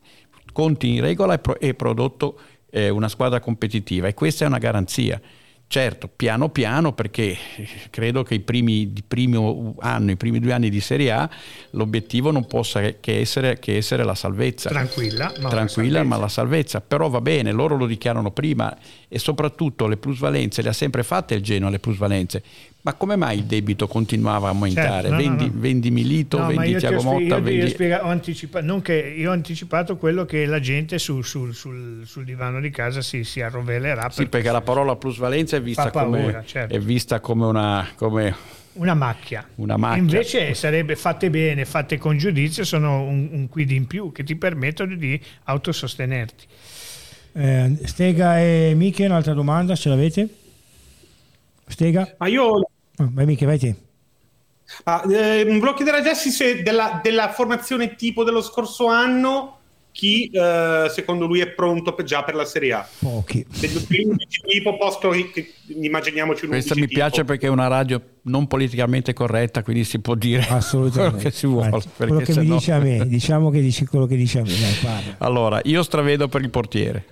conti in regola e, pro- e prodotto eh, una squadra competitiva e questa è una garanzia. Certo, piano piano, perché credo che i primi, il primo anno, i primi due anni di Serie A, l'obiettivo non possa che essere, che essere la salvezza. Tranquilla, ma Tranquilla, la ma la salvezza. Però va bene, loro lo dichiarano prima e soprattutto le plusvalenze le ha sempre fatte il Genoa, le plusvalenze. Ma come mai il debito continuava a aumentare? Certo, no, no, vendi, no. vendi Milito, vendi ho Tiago Motta, ho vendi... spiega- ho anticipa- non che io ho anticipato quello che la gente sul, sul- sul- sul divano di casa si, si arrovellerà. Sì, perché la parola plusvalenza è vista, paura, come, certo. è vista come una... Come Una macchia. Una macchia. Invece sarebbe fatte bene, fatte con giudizio, sono un, un quid in più che ti permettono di autosostenerti. Eh, Stega e Miche, un'altra domanda, ce l'avete? Stega? Ma io Ah, vai Miche, vai te. ah, eh, volevo chiedere a Jesse se della, della formazione tipo dello scorso anno chi eh, secondo lui è pronto per- già per la Serie A. Pochi. Degli 11 tipo, posto che, immaginiamoci un Questa 11 mi tipo. piace perché è una radio non politicamente corretta, quindi si può dire Assolutamente. quello che si vuole. Anzi, quello che mi sennò- dice a me, diciamo che dici quello che dice a me. Dai. Allora, io stravedo per il portiere.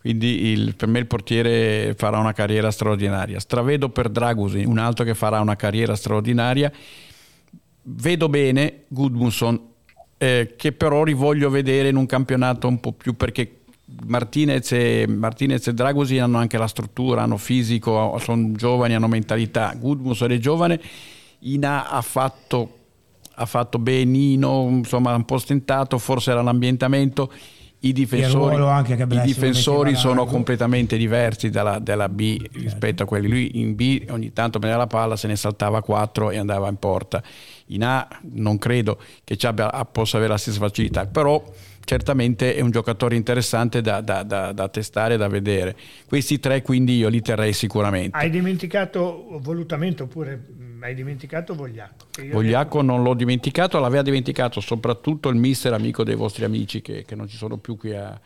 Quindi il- per me il portiere farà una carriera straordinaria. Stravedo per Dragusi, un altro che farà una carriera straordinaria. Vedo bene Gudmundsson, eh, che però rivoglio vedere in un campionato un po' più perché Martinez e, Martinez e Dragusi hanno anche la struttura, hanno fisico, sono giovani, hanno mentalità. Gudmundsson è giovane, Ina ha fatto ha fatto benino, insomma un po' stentato, forse era l'ambientamento. I difensori, i difensori sono completamente diversi dalla, dalla B rispetto a quelli. Lui in B ogni tanto prendeva la palla, se ne saltava quattro e andava in porta. In A non credo che ci abbia, possa avere la stessa facilità, però certamente è un giocatore interessante da, da- da- da testare, da vedere. Questi tre quindi io li terrei sicuramente. Hai dimenticato volutamente oppure hai dimenticato Vogliacco? Vogliacco non l'ho dimenticato, l'aveva dimenticato soprattutto il mister amico dei vostri amici che, che non ci sono più qui a,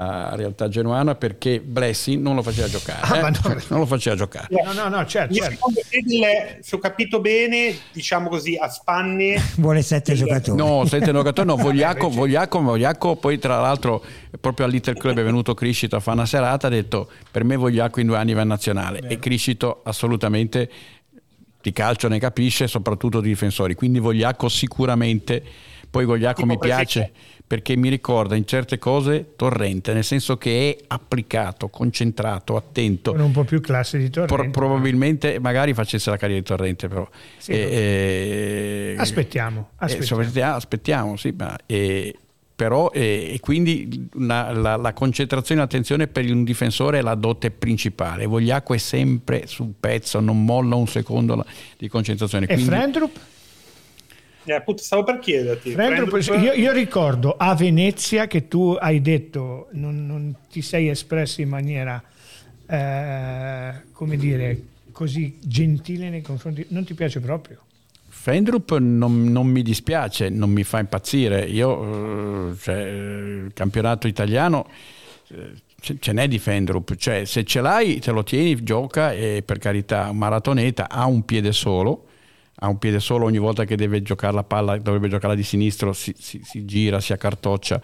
a Realtà Genuana perché Blessing non lo faceva giocare. Ah, eh. no. Non lo faceva giocare. No, no, no, certo, Io certo. il- se ho capito bene, diciamo così, a spanne Vuole sette giocatori. No, sette giocatori, no, Vogliacco, Invece- Vogliacco, Vogliacco, poi tra l'altro proprio al Little Club è venuto Criscito a fare una serata, ha detto per me Vogliacco in due anni va in nazionale e Criscito assolutamente di calcio ne capisce, soprattutto di difensori, quindi Vogliacco sicuramente, poi Vogliacco Tipo mi piace perché mi ricorda in certe cose Torrente, nel senso che è applicato, concentrato, attento. Con un po' più classe di Torrente. Pro- probabilmente magari facesse la carriera di Torrente però Sì, Eh, eh, Aspettiamo, eh, aspettiamo. aspettiamo, aspettiamo, sì, ma, eh, però eh, e quindi una- la, la concentrazione e l'attenzione per un difensore è la dote principale. Vogliacco è sempre sul pezzo, non molla un secondo la- di concentrazione. E Quindi, Frendrup? Eh, appunto, stavo per chiederti. Frendrup, Frendrup- io, io ricordo a Venezia che tu hai detto, non, non ti sei espresso in maniera, eh, come dire, così gentile nei confronti, non ti piace proprio. Fendrup non, non mi dispiace, non mi fa impazzire. Io, eh, cioè, il campionato italiano eh, ce n'è di Fendrup, cioè se ce l'hai te lo tieni, gioca e per carità, maratoneta ha un piede solo, ha un piede solo ogni volta che deve giocare la palla, dovrebbe giocarla di sinistro, si, si- si gira, si accartoccia.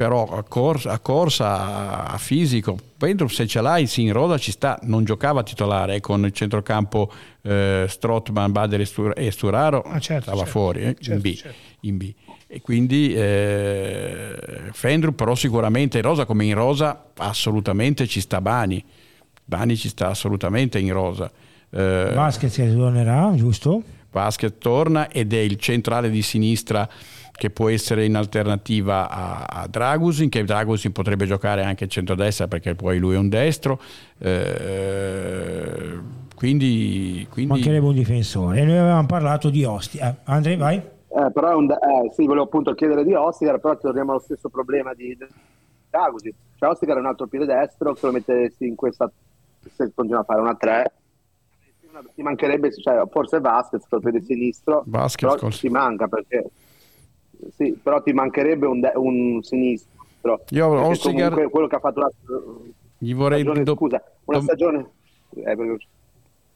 Però a corsa, a, corsa, a- a fisico, Fendrup se ce l'hai, sì, in rosa ci sta, non giocava titolare eh, con il centrocampo eh, Strottman, Bader e Stur- Sturaro, Ah, certo, stava certo. fuori eh, Certo, in, B, certo. in B. E quindi eh, Fendrup però sicuramente in rosa come in rosa assolutamente ci sta Bani. Bani ci sta assolutamente in rosa. Eh, Vasquez che tornerà, giusto? Vasquez torna ed è il centrale di sinistra che può essere in alternativa a, a Dragusin, che Dragusin potrebbe giocare anche centrodestra perché poi lui è un destro. Eh, quindi, quindi Mancherebbe un difensore. E noi avevamo parlato di Ostia. Andrei, vai. Eh, però è un, eh, sì, volevo appunto chiedere di Ostigar, però torniamo allo stesso problema di Dragusi. Cioè Ostigar è un altro piede destro, se lo mettessi in questa, se continua a fare una 3, ti mancherebbe, cioè, forse Vasquez col piede sinistro, Vasquez però ti manca perché, sì, però ti mancherebbe un, de- un sinistro. Io Ostigar, quello che ha fatto la, gli vorrei stagione, do- scusa, una do- stagione... Eh,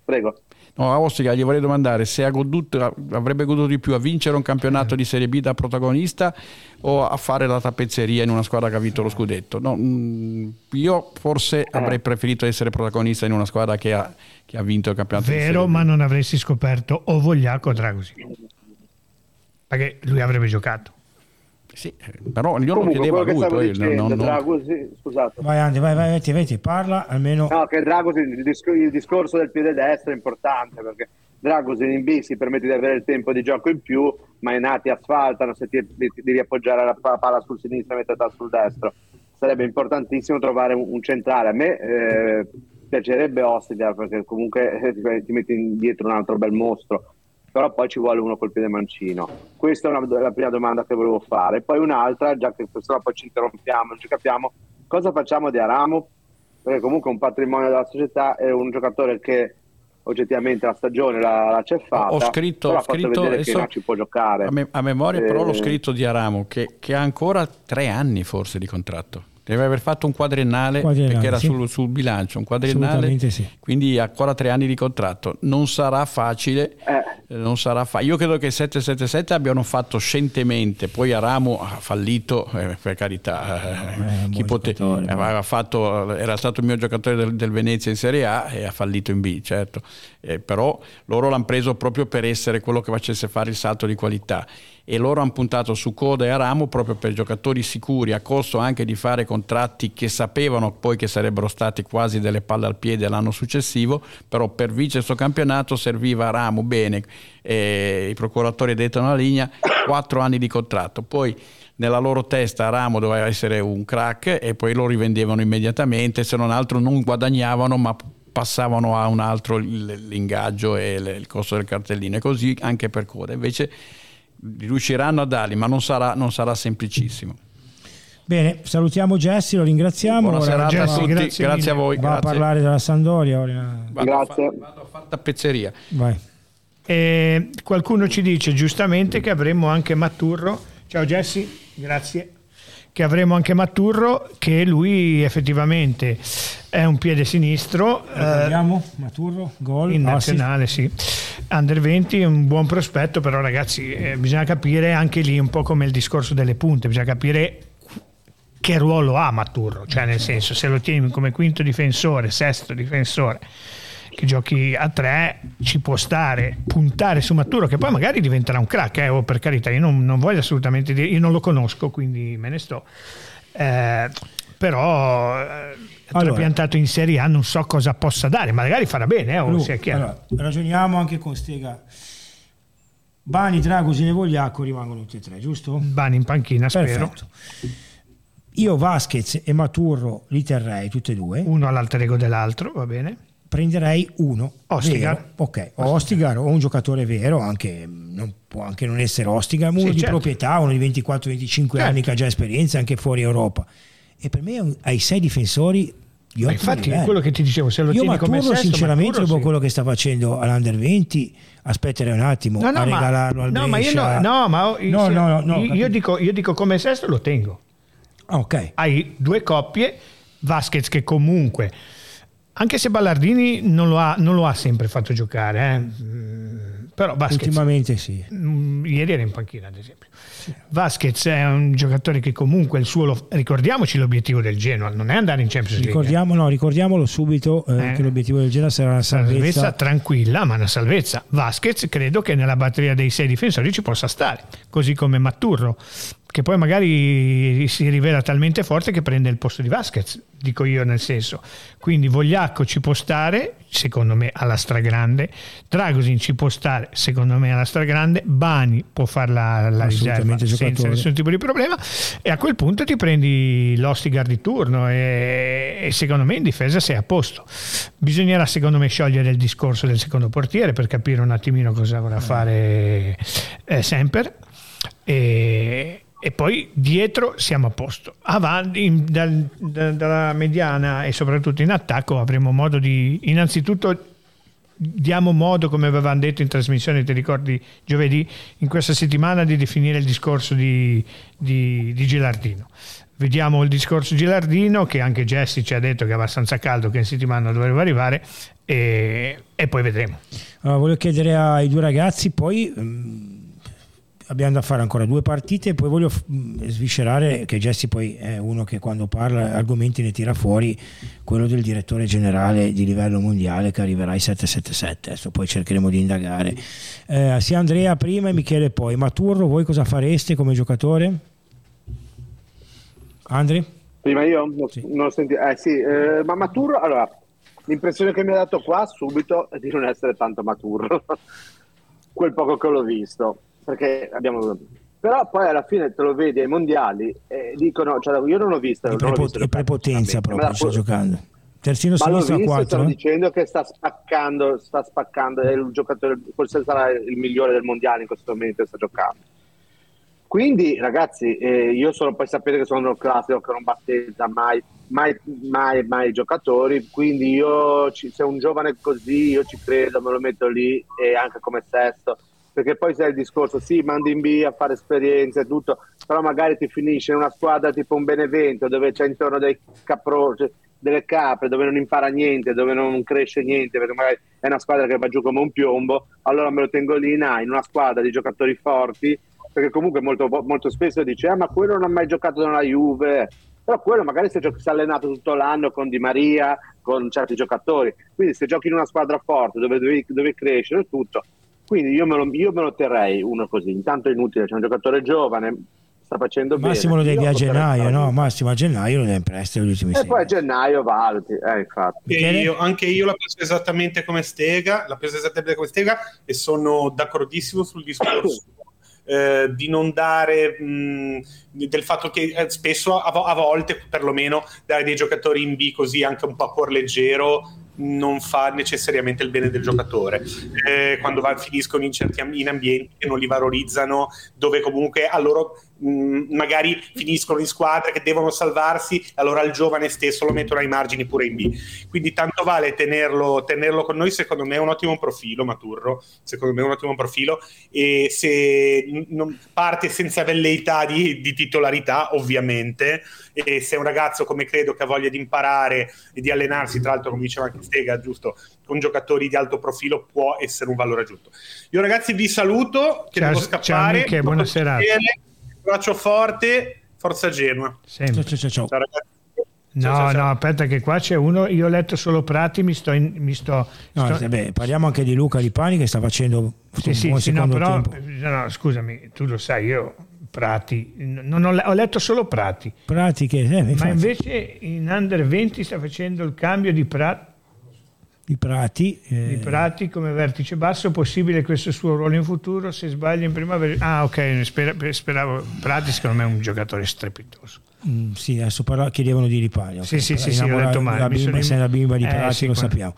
prego. No, a Ossiga gli vorrei domandare se goduto, avrebbe goduto di più a vincere un campionato di Serie B da protagonista o a fare la tappezzeria in una squadra che ha vinto lo scudetto. No, mm, io forse eh. avrei preferito essere protagonista in una squadra che ha, che ha vinto il campionato Vero, ma non avresti scoperto o Vogliaco o Dragosi. Perché lui avrebbe giocato. Sì, però io lo chiedevo a lui. Poi, dicendo, non, non... Dragosi, scusate. Vai Andy, vai, vai, vai, vai, parla almeno. No, che Dragosi, il, disc- il discorso del piede destro è importante perché Dragosi in B si permette di avere il tempo di gioco in più, ma i nati asfaltano se ti, ti, ti devi appoggiare la palla sul sinistro e metterla sul destro. Sarebbe importantissimo trovare un, un centrale. A me eh, piacerebbe Ostigar perché comunque eh, ti metti dietro un altro bel mostro però poi ci vuole uno col piede mancino. Questa è una, la prima domanda che volevo fare. Poi un'altra, già che poi ci interrompiamo, non ci capiamo, cosa facciamo di Aramo? Perché comunque è un patrimonio della società, è un giocatore che oggettivamente la stagione l'ha, l'ha ceffata, ho scritto, ho scritto che non ci può giocare. A, me, a memoria eh, però l'ho scritto di Aramo che, che ha ancora tre anni forse di contratto. Deve aver fatto un quadriennale, quadriennale perché era sì. sul, sul, bilancio, un quadriennale, sì. quindi ancora tre anni di contratto. Non sarà facile, eh. non sarà fa- Io credo che il 777 abbiano fatto scientemente, poi Aramo ha fallito, eh, per carità, eh, chi pote- aveva fatto, era stato il mio giocatore del, del, Venezia in Serie A e ha fallito in B, certo. Eh, però loro l'hanno preso proprio per essere quello che facesse fare il salto di qualità e loro hanno puntato su Coda e Aramo proprio per giocatori sicuri a costo anche di fare contratti che sapevano poi che sarebbero stati quasi delle palle al piede l'anno successivo però per vincere questo campionato serviva Aramo bene. Eh, i procuratori dettano la linea quattro anni di contratto. Poi nella loro testa Ramo doveva essere un crack e poi lo rivendevano immediatamente se non altro non guadagnavano ma passavano a un altro l'ingaggio e il costo del cartellino. E così anche per Coda. Invece riusciranno a darli, ma non sarà, non sarà semplicissimo. Bene, salutiamo Jesse, lo ringraziamo. Buona Jesse, a tutti, grazie, grazie a voi. Va grazie. a parlare della Sandoria. Ora. Vado grazie. A fa, vado a fare tappezzeria. Vai. E qualcuno ci dice giustamente che avremo anche Matturro. Ciao Jesse, grazie. Che avremo anche Matturro, che lui effettivamente è un piede sinistro. Ricordiamo, eh, Maturro, gol. In nazionale, sì. Under 20 è un buon prospetto, però ragazzi eh, bisogna capire anche lì un po' come il discorso delle punte, bisogna capire che ruolo ha Maturro, cioè nel senso se lo tieni come quinto difensore, sesto difensore, che giochi a tre ci può stare, puntare su Maturro che poi magari diventerà un crack, eh, oh, per carità, io non, non, voglio assolutamente dire, io non lo conosco, quindi me ne sto. Eh, però eh, allora, piantato in Serie A non so cosa possa dare, magari farà bene, eh, Lu, allora, ragioniamo anche con Stega. Bani, Dragosi e Vogliacco rimangono tutti e tre, giusto? Bani in panchina, spero. Perfetto. Io Vasquez e Maturro li terrei tutti e due. Uno all'alter ego dell'altro, va bene. Prenderei uno. Ostigar. Vero. Ok, Ostigar o un giocatore vero, anche, non può anche non essere Ostigar, uno Sì, di certo. proprietà, uno di 24-25 Certo. anni che ha già esperienza anche fuori Europa. E per me ai sei difensori ottimo infatti, livello. quello che ti dicevo, se lo Io tieni come Maturro sesto, sinceramente Maturro, dopo sì. quello che sta facendo all'Under 20 aspetterei un attimo No, no, a ma- regalarlo al no, ma io Brescia. no, no, ma ho- No, no, no, io, capito. dico, io dico come sesto lo tengo. Ah, ok Hai due coppie, Vasquez che comunque, anche se Ballardini non lo ha, non lo ha sempre fatto giocare, eh, però Vasquez ultimamente sì. Mm, ieri era in panchina ad esempio. Vasquez è un giocatore che comunque il suo lo- ricordiamoci l'obiettivo del Genoa non è andare in Champions League Ricordiamo, no, ricordiamolo subito eh, Eh. che l'obiettivo del Genoa sarà la salvezza. salvezza. tranquilla ma una salvezza. Vasquez credo che nella batteria dei sei difensori ci possa stare così come Matturro che poi magari si rivela talmente forte che prende il posto di Vasquez dico io nel senso. Quindi Vogliacco ci può stare secondo me alla stragrande. Dragosin ci può stare secondo me alla stragrande. Bani può fare la, riserva senza giocatore. nessun tipo di problema. E a quel punto ti prendi l'Ostigar di turno e, e secondo me in difesa sei a posto. Bisognerà secondo me sciogliere il discorso del secondo portiere per capire un attimino cosa vorrà fare eh, Semper. E, e poi dietro siamo a posto. Avanti, in, dal, da, dalla mediana e soprattutto in attacco avremo modo di innanzitutto diamo modo, come avevamo detto in trasmissione, ti ricordi giovedì, in questa settimana di definire il discorso di, di, di Gilardino. Vediamo il discorso Gilardino, che anche Jesse ci ha detto che è abbastanza caldo, che in settimana dovrebbe arrivare, e, e poi vedremo. Allora, voglio chiedere ai due ragazzi poi abbiamo da fare ancora due partite e poi voglio mm, sviscerare che Jesse poi è uno che quando parla argomenti ne tira fuori quello del direttore generale di livello mondiale che arriverà ai 777 adesso poi cercheremo di indagare eh, sia Andrea prima e Michele poi Maturro voi cosa fareste come giocatore? Andri? Prima io? Sì. Non senti- eh, sì, eh, ma Maturro allora l'impressione che mi ha dato qua subito è di non essere tanto Maturro quel poco che l'ho visto perché abbiamo però poi alla fine te lo vedi ai mondiali e dicono cioè, io non ho visto il prepo- prepotenza proprio sta giocando. Terzino sinistro a 4 stanno dicendo che sta spaccando sta spaccando è il giocatore forse sarà il migliore del mondiale in questo momento sta giocando. Quindi ragazzi eh, io solo poi sapete che sono un classico che non battezza mai mai, mai, mai giocatori quindi io ci, se un giovane così io ci credo me lo metto lì e anche come sesto perché poi sai il discorso, sì, mandi in B a fare esperienze e tutto, però magari ti finisce in una squadra tipo un Benevento dove c'è intorno dei capro, delle capre, dove non impara niente, dove non cresce niente, perché magari è una squadra che va giù come un piombo, allora me lo tengo lì in A, in una squadra di giocatori forti, perché comunque molto, molto spesso dice, ah, ma quello non ha mai giocato nella Juve, però quello magari si è, allenato tutto l'anno con Di Maria, con certi giocatori, quindi se giochi in una squadra forte dove devi, crescere tutto, quindi io me, lo, io me lo terrei uno così. Intanto è inutile, c'è un giocatore giovane, sta facendo Massimo bene. lo devi a gennaio, no? Massimo a gennaio lo devi in prestito. E sei. poi a gennaio valuti, eh, infatti. Io, anche io la penso esattamente come Stega, la penso esattamente come Stega e sono d'accordissimo sul discorso. Eh, di non dare mh, del fatto che eh, spesso a, a, volte perlomeno dare dei giocatori in B così anche un po' a cuor leggero non fa necessariamente il bene del giocatore. Eh, quando va, finiscono in certi in ambienti che non li valorizzano, dove comunque a loro mh, mm, magari finiscono in squadre che devono salvarsi, allora il giovane stesso lo mettono ai margini pure in B. Quindi tanto vale tenerlo, tenerlo con noi, secondo me è un ottimo profilo, Maturro, secondo me è un ottimo profilo, e se non parte senza velleità di, di titolarità, ovviamente, e se è un ragazzo come credo che ha voglia di imparare e di allenarsi, tra l'altro come diceva anche Stega, giusto, con giocatori di alto profilo può essere un valore aggiunto. Io ragazzi vi saluto, che ciao, devo scappare. Ciao buona serata. Braccio forte, forza Genoa. Ciao, ciao, ciao. ciao ragazzi. No, ciao, ciao, no, aspetta che qua c'è uno, io ho letto solo Prati, mi sto... In, mi sto, no, sto... Vabbè, parliamo anche di Luca Lipani che sta facendo sì, un sì, buon sì, no, però, no, scusami, tu lo sai, io Prati, non ho, ho, letto solo Prati. Prati che, eh, Ma invece in Under 20 sta facendo il cambio di Prati. Di Prati, eh... di Prati come vertice basso, possibile questo suo ruolo in futuro se sbaglia in primavera? Ah ok, speravo, Prati secondo me è un giocatore strepitoso. Mm, sì, adesso parla, chiedevano di Lipani. Okay. Sì, sì, sì, sì, ho letto male. La bimba, sono... la bimba di Prati, eh, lo sappiamo.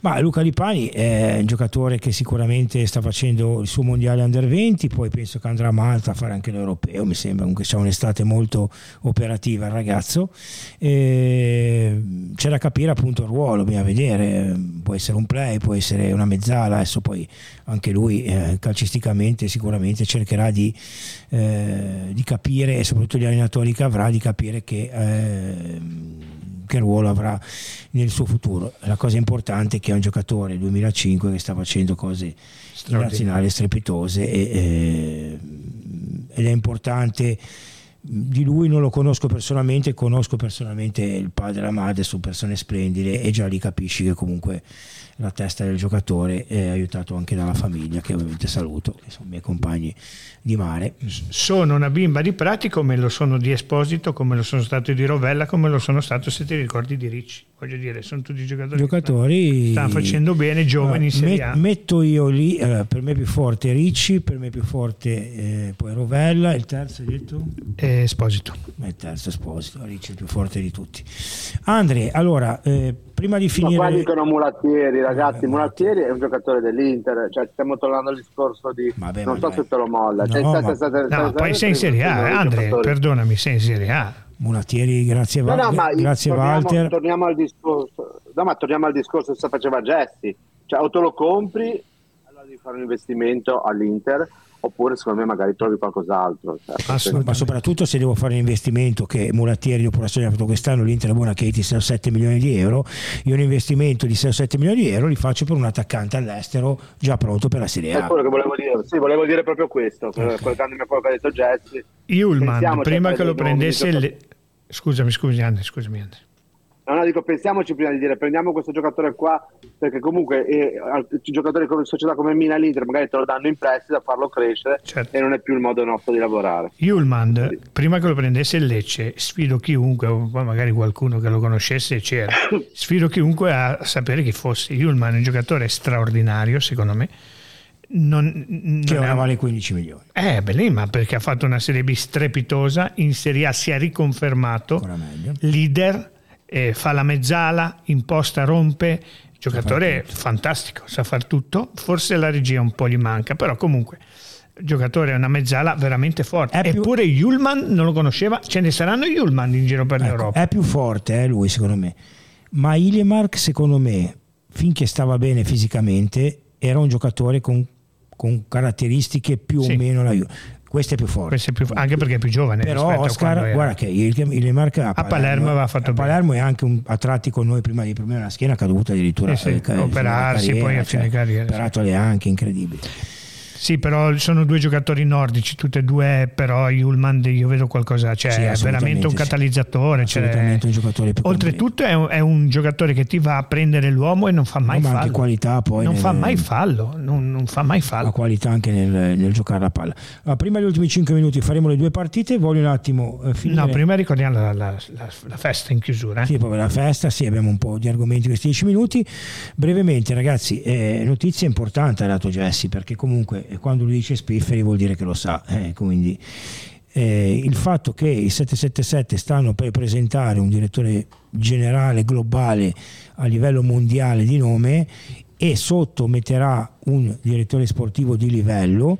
Ma Luca Lipani è un giocatore che sicuramente sta facendo il suo mondiale under 20, poi penso che andrà a Malta a fare anche l'europeo. Mi sembra comunque sia un'estate molto operativa il ragazzo. E c'è da capire appunto il ruolo, bisogna vedere. Può essere un play, può essere una mezzala. Adesso poi anche lui eh, calcisticamente sicuramente cercherà di, eh, di capire, e soprattutto gli allenatori che avrà, di capire che, eh, che ruolo avrà nel suo futuro. La cosa importante è che è un giocatore 2005 che sta facendo cose nazionali strepitose e, eh, ed è importante di lui non lo conosco personalmente, conosco personalmente il padre e la madre, sono persone splendide e già lì capisci che comunque la testa del giocatore è aiutato anche dalla famiglia che ovviamente saluto, che sono i miei compagni di mare. Sono una bimba di Prati come lo sono di Esposito, come lo sono stato di Rovella, come lo sono stato se ti ricordi di Ricci. Voglio dire, sono tutti giocatori, giocatori che stanno facendo bene, giovani in Serie A. Metto io lì, allora, per me più forte Ricci, per me più forte eh, poi Rovella, il terzo hai detto? Eh, Esposito. Il terzo Esposito, Ricci è il più forte di tutti. Andre, allora, eh, prima di finire... Ma qua dicono Mulattieri, ragazzi, eh, Mulattieri è un giocatore dell'Inter, cioè stiamo tornando al discorso di... Vabbè, non so se te lo molla. No, cioè, ma... state, state, no, poi sei in Serie A, Andre, perdonami, sei in Serie A. Mulattieri, grazie, no, no, ma grazie torniamo, Walter. Torniamo al discorso, no, ma torniamo al discorso che faceva Jesse, cioè o te lo compri, allora devi fare un investimento all'Inter, oppure secondo me magari trovi qualcos'altro. Cioè, ma soprattutto se devo fare un investimento che Mulattieri dopo la storia ha fatto quest'anno, l'Inter è buona che ti 6-7 milioni di euro, io un investimento di 6-7 milioni di euro li faccio per un attaccante all'estero già pronto per la Serie A. È quello che volevo dire, sì, volevo dire proprio questo, okay. collegandomi a quello che ha detto Jesse. Iulman, prima che lo prendesse... Le... Scusami, scusami, Andre, scusami, Andre. No, no, dico, pensiamoci prima di dire prendiamo questo giocatore qua, perché comunque eh, giocatori come società come Mina Inter magari te lo danno in prestito a farlo crescere certo. e non è più il modo nostro di lavorare. Julmand, sì. prima che lo prendesse il Lecce, sfido chiunque, magari qualcuno che lo conoscesse c'era, sfido chiunque a sapere chi fosse. Julman è un giocatore straordinario, secondo me. Non, non che ora vale 15 milioni. Eh, beh, ma perché ha fatto una Serie B strepitosa, in Serie A si è riconfermato leader eh, fa la mezzala, imposta, rompe, giocatore fantastico, sa far tutto, forse la regia un po' gli manca, però comunque giocatore è una mezzala veramente forte. È Eppure più... Julman non lo conosceva, ce ne saranno Julman in giro per ecco, l'Europa. È più forte eh, lui secondo me, ma Ilimark secondo me, finché stava bene fisicamente, era un giocatore con, con caratteristiche più sì. o meno la Juve questo è più forte. È più, anche perché è più giovane. Però Oscar, guarda che il, il Marca a, a Palermo, aveva fatto a Palermo è anche un, a tratti con noi prima di problemi alla schiena, caduta addirittura. Eh sì, operarsi carriera, poi a fine cioè, carriera. Operato le anche, incredibile. Sì, però sono due giocatori nordici, tutte e due, però Julman io vedo qualcosa, cioè sì, è veramente un catalizzatore. Sì. Cioè, un giocatore oltretutto è un, è un, giocatore che ti va a prendere l'uomo e non fa mai no, fallo. qualità poi. Non nel, fa mai fallo, non, non, fa mai fallo. Ha qualità anche nel, nel giocare la palla. Allora, prima degli ultimi 5 minuti faremo le due partite, voglio un attimo eh, finire. No, prima ricordiamo la, la, la, la festa in chiusura. Eh? Sì, poi la festa, sì, abbiamo un po' di argomenti questi 10 minuti. Brevemente ragazzi, eh, notizia importante ha dato Jesse perché comunque eh, quando lui dice spifferi vuol dire che lo sa, eh, quindi eh, il fatto che i 777 stanno per presentare un direttore generale globale a livello mondiale di nome e sotto metterà un direttore sportivo di livello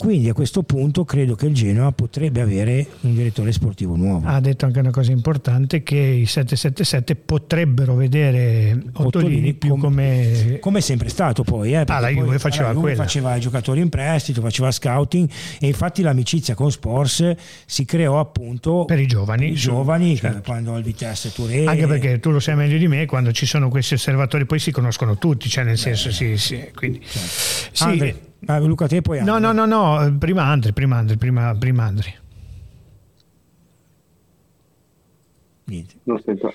quindi a questo punto credo che il Genoa potrebbe avere un direttore sportivo nuovo. Ha detto anche una cosa importante che i 777 potrebbero vedere Ottolini più come... Come è sempre stato poi. Eh, ah, la Juve faceva la Juve faceva i giocatori in prestito, faceva scouting e infatti l'amicizia con Spors si creò appunto per i giovani. I giovani certo. quando al Vitesse Touré. Anche perché tu lo sai meglio di me, quando ci sono questi osservatori poi si conoscono tutti, cioè nel senso Beh, sì, sì, quindi... Certo. Sì, Andre, Ah, Luca te poi No, no, no, no, prima Andri, prima Andri, prima, prima Andri. Niente. Non sento.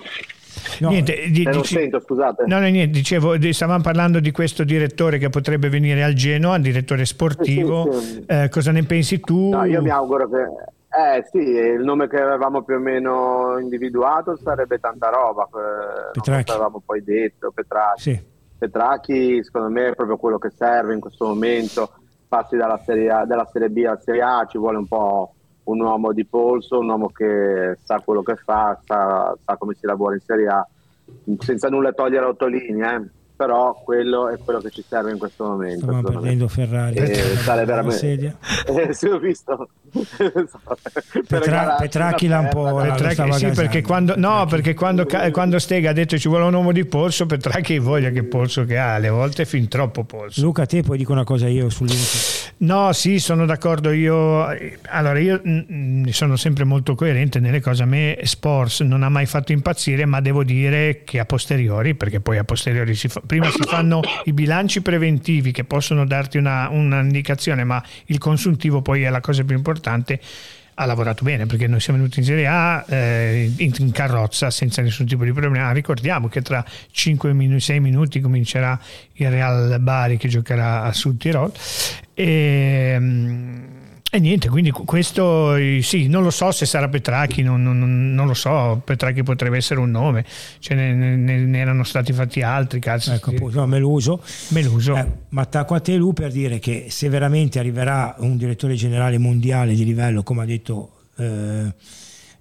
No, niente, eh, non sento, scusate. No, no, niente, dicevo, stavamo parlando di questo direttore che potrebbe venire al Genoa, direttore sportivo. Sì, sì. Eh, cosa ne pensi tu? No, io mi auguro che... Eh sì, il nome che avevamo più o meno individuato sarebbe tanta roba, Petracchi. avevamo poi detto, Petracchi. Sì. Petracchi secondo me è proprio quello che serve in questo momento, passi dalla serie, a, dalla serie B alla Serie A, ci vuole un po' un uomo di polso, un uomo che sa quello che fa, sa, sa come si lavora in Serie A, senza nulla togliere a Ottolini, eh però quello è quello che ci serve in questo momento. Stiamo perdendo Ferrari. Eh, sale veramente... sedia. Eh, sì, ho visto. Petra... Petracchi l'ha un po'. Petracchi, sì, perché quando, no, perché quando, quando, Stega ha detto ci vuole un uomo di polso, Petracchi voglia che polso che ha, alle volte è fin troppo polso. Luca, te poi dico una cosa io sull'Inter. No, sì, sono d'accordo. Io, allora, io mm, sono sempre molto coerente nelle cose. A me Sports non ha mai fatto impazzire, ma devo dire che a posteriori, perché poi a posteriori si fa, prima si fanno i bilanci preventivi che possono darti una, un'indicazione, ma il consuntivo poi è la cosa più importante ha lavorato bene perché noi siamo venuti in Serie A eh, in, in, carrozza senza nessun tipo di problema. Ricordiamo che tra 5 minuti, 6 minuti comincerà il Real Bari che giocherà a Sud Tirol e, E niente, quindi questo sì, non lo so se sarà Petracchi, non, non, non lo so, Petracchi potrebbe essere un nome, ce ne, ne, ne erano stati fatti altri, cazzo. Ecco, appunto, no, Meluso. Meluso. Eh, ma attacco a te Lu per dire che se veramente arriverà un direttore generale mondiale di livello, come ha detto... Eh,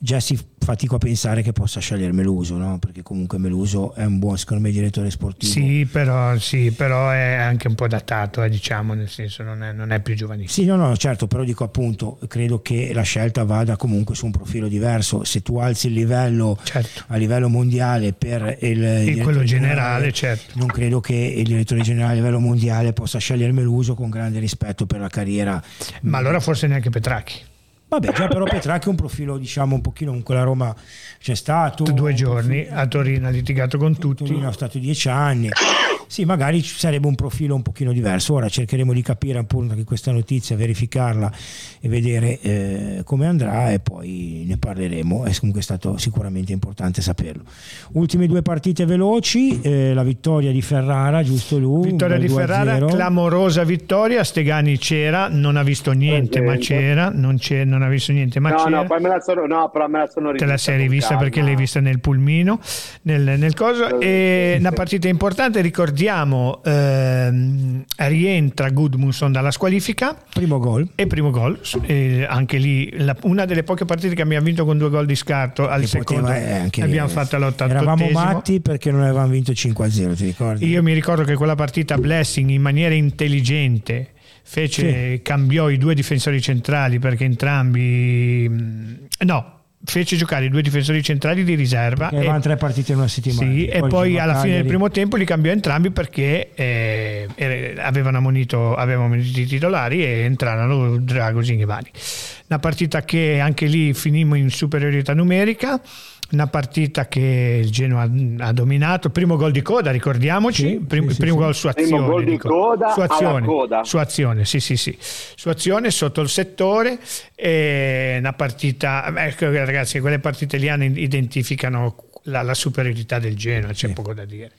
Jesse fatico a pensare che possa scegliere Meluso, no? perché comunque Meluso è un buon, secondo me, direttore sportivo. Sì, però, sì, però è anche un po' datato, eh, diciamo, nel senso non è, non è più giovanissimo. Sì, no, no, certo, però dico appunto, credo che la scelta vada comunque su un profilo diverso. Se tu alzi il livello certo. a livello mondiale per il, il quello generale, generale, certo. non credo che il direttore generale a livello mondiale possa scegliere Meluso con grande rispetto per la carriera. Ma allora forse neanche Petracchi. Vabbè, già però Petracchi è un profilo, diciamo, un pochino con quella Roma c'è stato. Due giorni a Torino ha litigato con tutti. Torino ha stato dieci anni. Sì, magari ci sarebbe un profilo un pochino diverso. Ora cercheremo di capire appunto anche questa notizia, verificarla e vedere eh, come andrà e poi ne parleremo. È comunque stato sicuramente importante saperlo. Ultime due partite veloci, eh, la vittoria di Ferrara, giusto lui? Vittoria di Ferrara, clamorosa vittoria. Stegani c'era, non ha visto niente, ma c'era, non, c'è, non ha visto niente, ma no. No, poi me la sono, no, però me la sono Te la sei rivista perché l'hai vista nel pulmino, nel, nel coso. E una partita importante, ricordiamo, ehm, rientra Gudmundsson dalla squalifica. Primo gol. E primo gol. E anche lì la, una delle poche partite che abbiamo vinto con due gol di scarto al che secondo. Poteva, eh, abbiamo fatto l'88 Eravamo matti perché non avevamo vinto 5-0, ti ricordi? Io mi ricordo che quella partita Blessing in maniera intelligente fece, sì. cambiò i due difensori centrali perché entrambi no fece giocare i due difensori centrali di riserva e avevano tre partite in una settimana. sì, e poi alla fine del primo tempo li cambiò entrambi perché eh, avevano ammonito, avevano ammonito i titolari e entrarono Dragosin e Vani una partita che anche lì finimmo in superiorità numerica una partita che il Genoa ha dominato, primo gol di coda, ricordiamoci, sì, primo, sì, primo sì. gol su azione. Primo gol di coda su azione, coda. su azione, sì, sì, sì. Su azione sotto il settore, e una partita, ecco ragazzi, quelle partite lì identificano la, la superiorità del Genoa, c'è poco da dire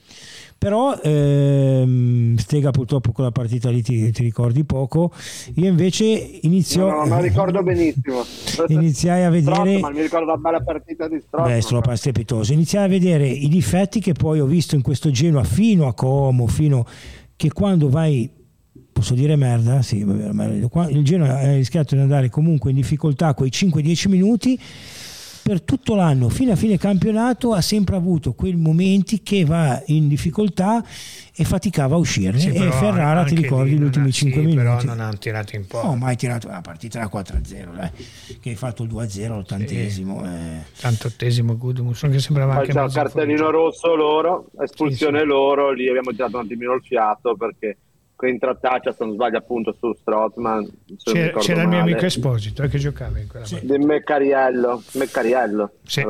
però ehm, Stega purtroppo con la partita lì ti, ti ricordi poco. Io invece inizio no, no, ma ricordo benissimo. Iniziai a vedere ma mi ricordo una bella partita di Strotto beh Stropa strepitoso. Iniziai a vedere i difetti che poi ho visto in questo Genoa fino a Como fino che quando vai posso dire merda? Sì, il Genoa ha rischiato di andare comunque in difficoltà quei 5-10 minuti per tutto l'anno fino a fine campionato ha sempre avuto quei momenti che va in difficoltà e faticava a uscirne. Sì, e Ferrara ti ricordi gli ultimi 5 sì, minuti però non hanno tirato in po' no mai tirato la partita da 4-0 dai, che hai fatto il 2-0 all'ottantesimo sì. eh. tantottesimo Gudmundsson che sembrava Poi anche c'è cartellino rosso loro espulsione loro lì abbiamo tirato un attimino il fiato perché contrattaccia se non sbaglio appunto su Strotman c'era, c'era il mio amico Esposito eh, che giocava in quella sì. di Meccariello, Meccariello sì.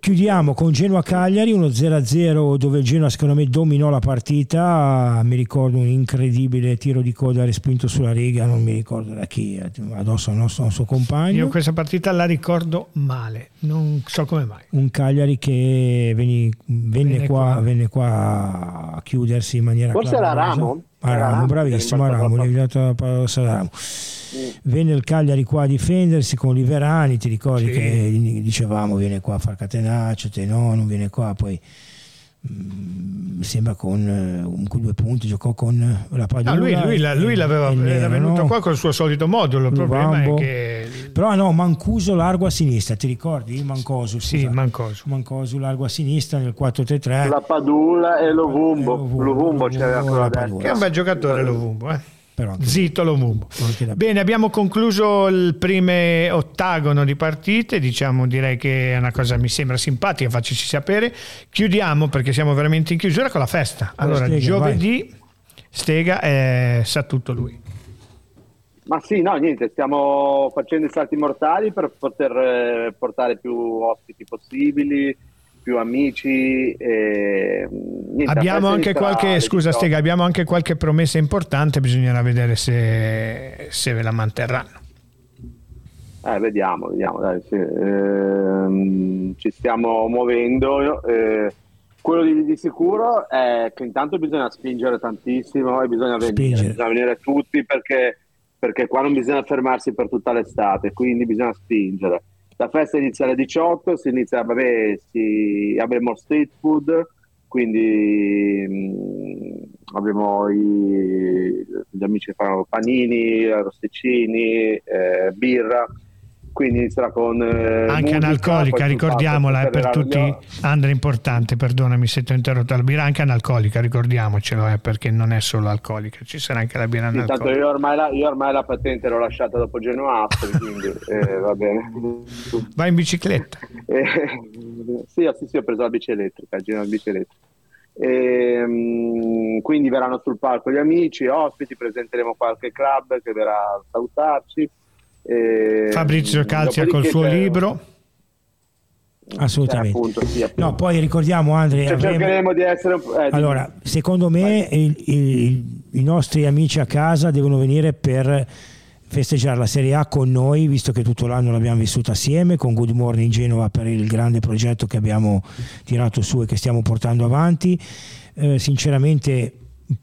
chiudiamo con Genoa Cagliari uno 0-0 dove il Genoa secondo me dominò la partita. Mi ricordo un incredibile tiro di coda respinto sulla riga non mi ricordo da chi addosso al nostro, al suo compagno. Io questa partita la ricordo male non so come mai. Un Cagliari che venne, venne, venne, qua, qua. venne qua a chiudersi in maniera forse era Ramo Aramo, bravissimo Aramo, la parola Aramo. Mm. Venne il Cagliari qua a difendersi con Liverani, ti ricordi sì. che dicevamo viene qua a far catenaccio, te no, non viene qua, poi mi sembra con, eh, con, due punti giocò con la Padula no, lui, lui, la, lui l'aveva era venuto no? qua col suo solito modulo il problema è che però no Mancuso largo a sinistra ti ricordi? Mancoso scusa. sì Mancoso. Mancoso largo a sinistra nel 4-3-3 la Padula e Lovumbo. Lovumbo, Lovumbo c'era ancora che è un bel giocatore Lovumbo eh però Zitto lo Mumbo. Bene, abbiamo concluso il primo ottagono di partite, diciamo, direi che è una cosa mi sembra simpatica, faccici sapere. Chiudiamo perché siamo veramente in chiusura con la festa. Allora, Stega, giovedì vai. Stega eh, sa tutto lui. Ma sì, no, niente, stiamo facendo i salti mortali per poter eh, portare più ospiti possibili, più amici. E, niente, abbiamo anche qualche, scusa Stega, abbiamo anche qualche promessa importante, bisognerà vedere se, se ve la manterranno. Eh, vediamo, vediamo, dai, sì. eh, ci stiamo muovendo. Eh, quello di, di, sicuro è che intanto bisogna spingere tantissimo e bisogna venire, bisogna venire tutti perché perché qua non bisogna fermarsi per tutta l'estate, quindi bisogna spingere. La festa inizia alle 18, si inizia, vabbè, si, abbiamo street food, quindi mh, abbiamo i, gli amici che fanno panini, rosticini, eh, birra, quindi inizierà con eh, anche musica, analcolica ricordiamola è per tutti Andrea importante perdonami se ti ho interrotto la birra anche analcolica ricordiamocelo eh, perché non è solo alcolica ci sarà anche la birra analcolica. io ormai la, io ormai la patente l'ho lasciata dopo Genoa quindi eh, va bene. Vai in bicicletta. Eh, sì, sì, sì ho preso la bici elettrica Genoa bici elettrica. E, um, quindi verranno sul palco gli amici, ospiti, presenteremo qualche club che verrà a salutarci e, Fabrizio Calzia col suo libro. Assolutamente. Eh, appunto, sì, appunto. No, poi ricordiamo Andrea. Cioè, avremo... cercheremo di essere. Eh, allora, secondo me il, il, i nostri amici a casa devono venire per festeggiare la Serie A con noi, visto che tutto l'anno l'abbiamo vissuta assieme, con Good Morning Genova per il grande progetto che abbiamo tirato su e che stiamo portando avanti. Eh, sinceramente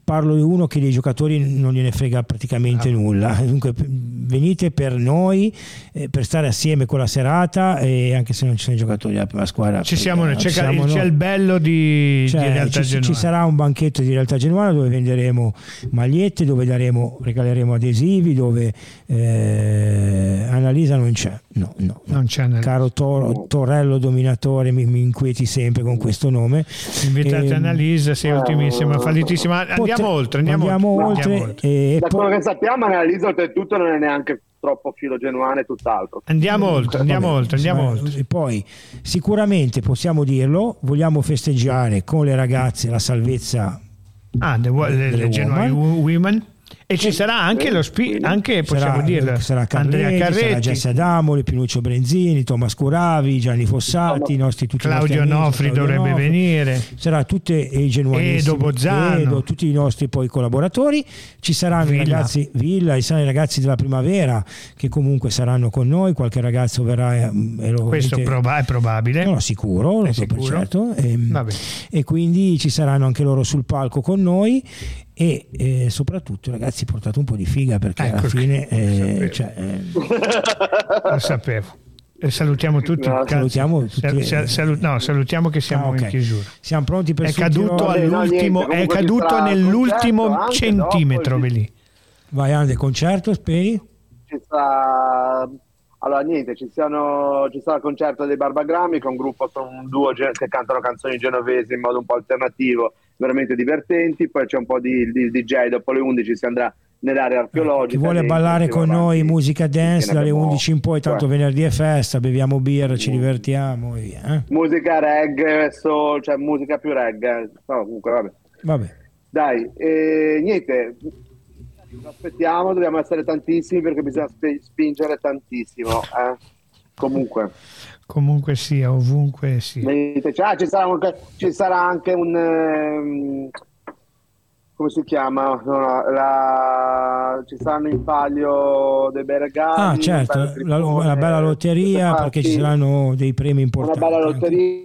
parlo di uno che dei giocatori non gliene frega praticamente ah. nulla. Dunque venite per noi, eh, per stare assieme con la serata e anche se non ci sono giocatori della prima squadra. Ci siamo noi, c'è, siamo c'è il bello di, cioè, di Realtà ci, ci, sarà un banchetto di Realtà Genuana dove venderemo magliette, dove daremo, regaleremo adesivi, dove eh, Annalisa non c'è. No, no, no. Non c'è Caro Toro, Torello Dominatore, mi, mi, inquieti sempre con questo nome. Invitate e, Annalisa, sei ottimissima, fallitissima andiamo oltre, andiamo, andiamo oltre. oltre. E da poi... quello che sappiamo, analizza oltretutto non è neanche troppo filo genuano e tutt'altro. Andiamo oltre, andiamo Vabbè, oltre, andiamo oltre. E poi sicuramente possiamo dirlo, vogliamo festeggiare con le ragazze la salvezza ah, the, le, le Genoa Women e ci sarà anche lo spi- anche possiamo sarà, dirlo sarà Carletti, Andrea Carretti, sarà Jesse Adamoli, Pinuccio Brenzini, Thomas Curavi, Gianni Fossati, i nostri tutti Claudio Nofri Claudio dovrebbe Nofri. venire. Sarà tutte i genuani Edo Bozzano, tutti i nostri poi collaboratori. Ci saranno Villa. i ragazzi Villa, ci saranno i ragazzi della primavera che comunque saranno con noi, qualche ragazzo verrà e lo Questo proba- è probabile. No, sicuro, è sicuro. certo. E, e quindi ci saranno anche loro sul palco con noi e eh, soprattutto ragazzi portate un po' di figa perché ecco, alla fine eh, cioè, eh... lo sapevo. E salutiamo tutti, no, salutiamo, tutti sal, sal, no, salutiamo che siamo ah, okay. in chiusura. Siamo pronti per è caduto, all'ultimo, no, niente, è caduto nell'ultimo centimetro dopo, lì. vai Ande concerto speri? Ci sta allora niente ci, siano, ci sarà il concerto dei Barbagrammi che è un gruppo sono un duo che cantano canzoni genovesi in modo un po' alternativo veramente divertenti, poi c'è un po' di, di DJ, dopo le 11 si andrà nell'area archeologica. Chi vuole ballare con noi musica dance dalle abbiamo... 11 in poi, tanto Beh. venerdì è festa, beviamo birra, ci mm. divertiamo. Via, eh? Musica reggae, soul, cioè musica più reggae. No, comunque vabbè. vabbè. Dai, eh, niente, aspettiamo, dobbiamo essere tantissimi perché bisogna spingere tantissimo. Eh? Comunque comunque sia, ovunque sia. Ah, ci, sarà anche, ci, sarà anche, un... Um, come si chiama? No, no, la, ci saranno in palio dei bei regali. Ah, certo, la, una bella lotteria perché ci saranno dei premi importanti. Una bella lotteria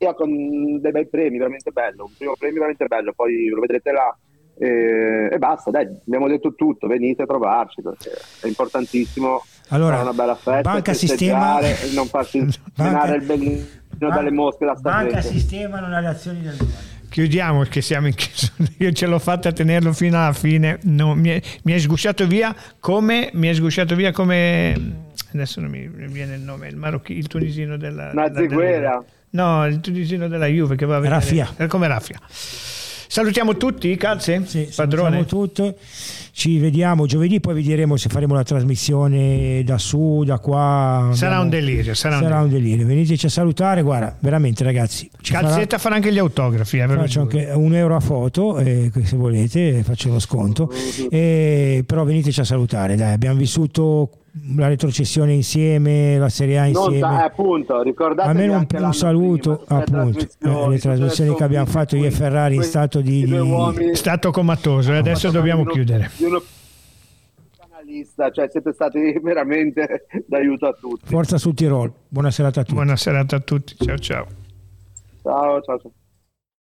anche. con dei bei premi, veramente bello. Un primo premio veramente bello, poi lo vedrete là. E, e basta, dai, abbiamo detto tutto, venite a trovarci perché è importantissimo allora, una bella festa, banca sistema, non farsi banca, il bellino dalle mosche da Banca sistema non ha le azioni del domani. Chiudiamo che siamo in chiusura. Io ce l'ho fatta a tenerlo fino alla fine. No, mi, è, mi, è, sgusciato via come mi è sgusciato via come adesso non mi viene il nome, il marocchino, il tunisino della Naziguera. No, il tunisino della Juve che va a vedere. Raffia. Come Raffia. Salutiamo tutti, Calze? Sì, padrone. tutto. Ci vediamo giovedì, poi vi diremo se faremo la trasmissione da su, da qua. Sarà un delirio. Sarà, sarà un, delirio. un, delirio. Veniteci a salutare, guarda, veramente ragazzi. Calzetta farà... farà anche gli autografi. Eh, faccio anche un euro a foto, eh, se volete, faccio lo sconto. E, però veniteci a salutare, dai, abbiamo vissuto la retrocessione insieme, la Serie A insieme. Non, eh, appunto, ricordatevi Almeno un, un saluto, prima, appunto, le, le trasmissioni che abbiamo fatto io e Ferrari in stato di, di... stato comatoso e adesso dobbiamo chiudere. Cioè siete stati veramente d'aiuto a tutti. Forza sul Tirol, buona serata a tutti. Buona serata a tutti, ciao ciao. Ciao ciao. ciao.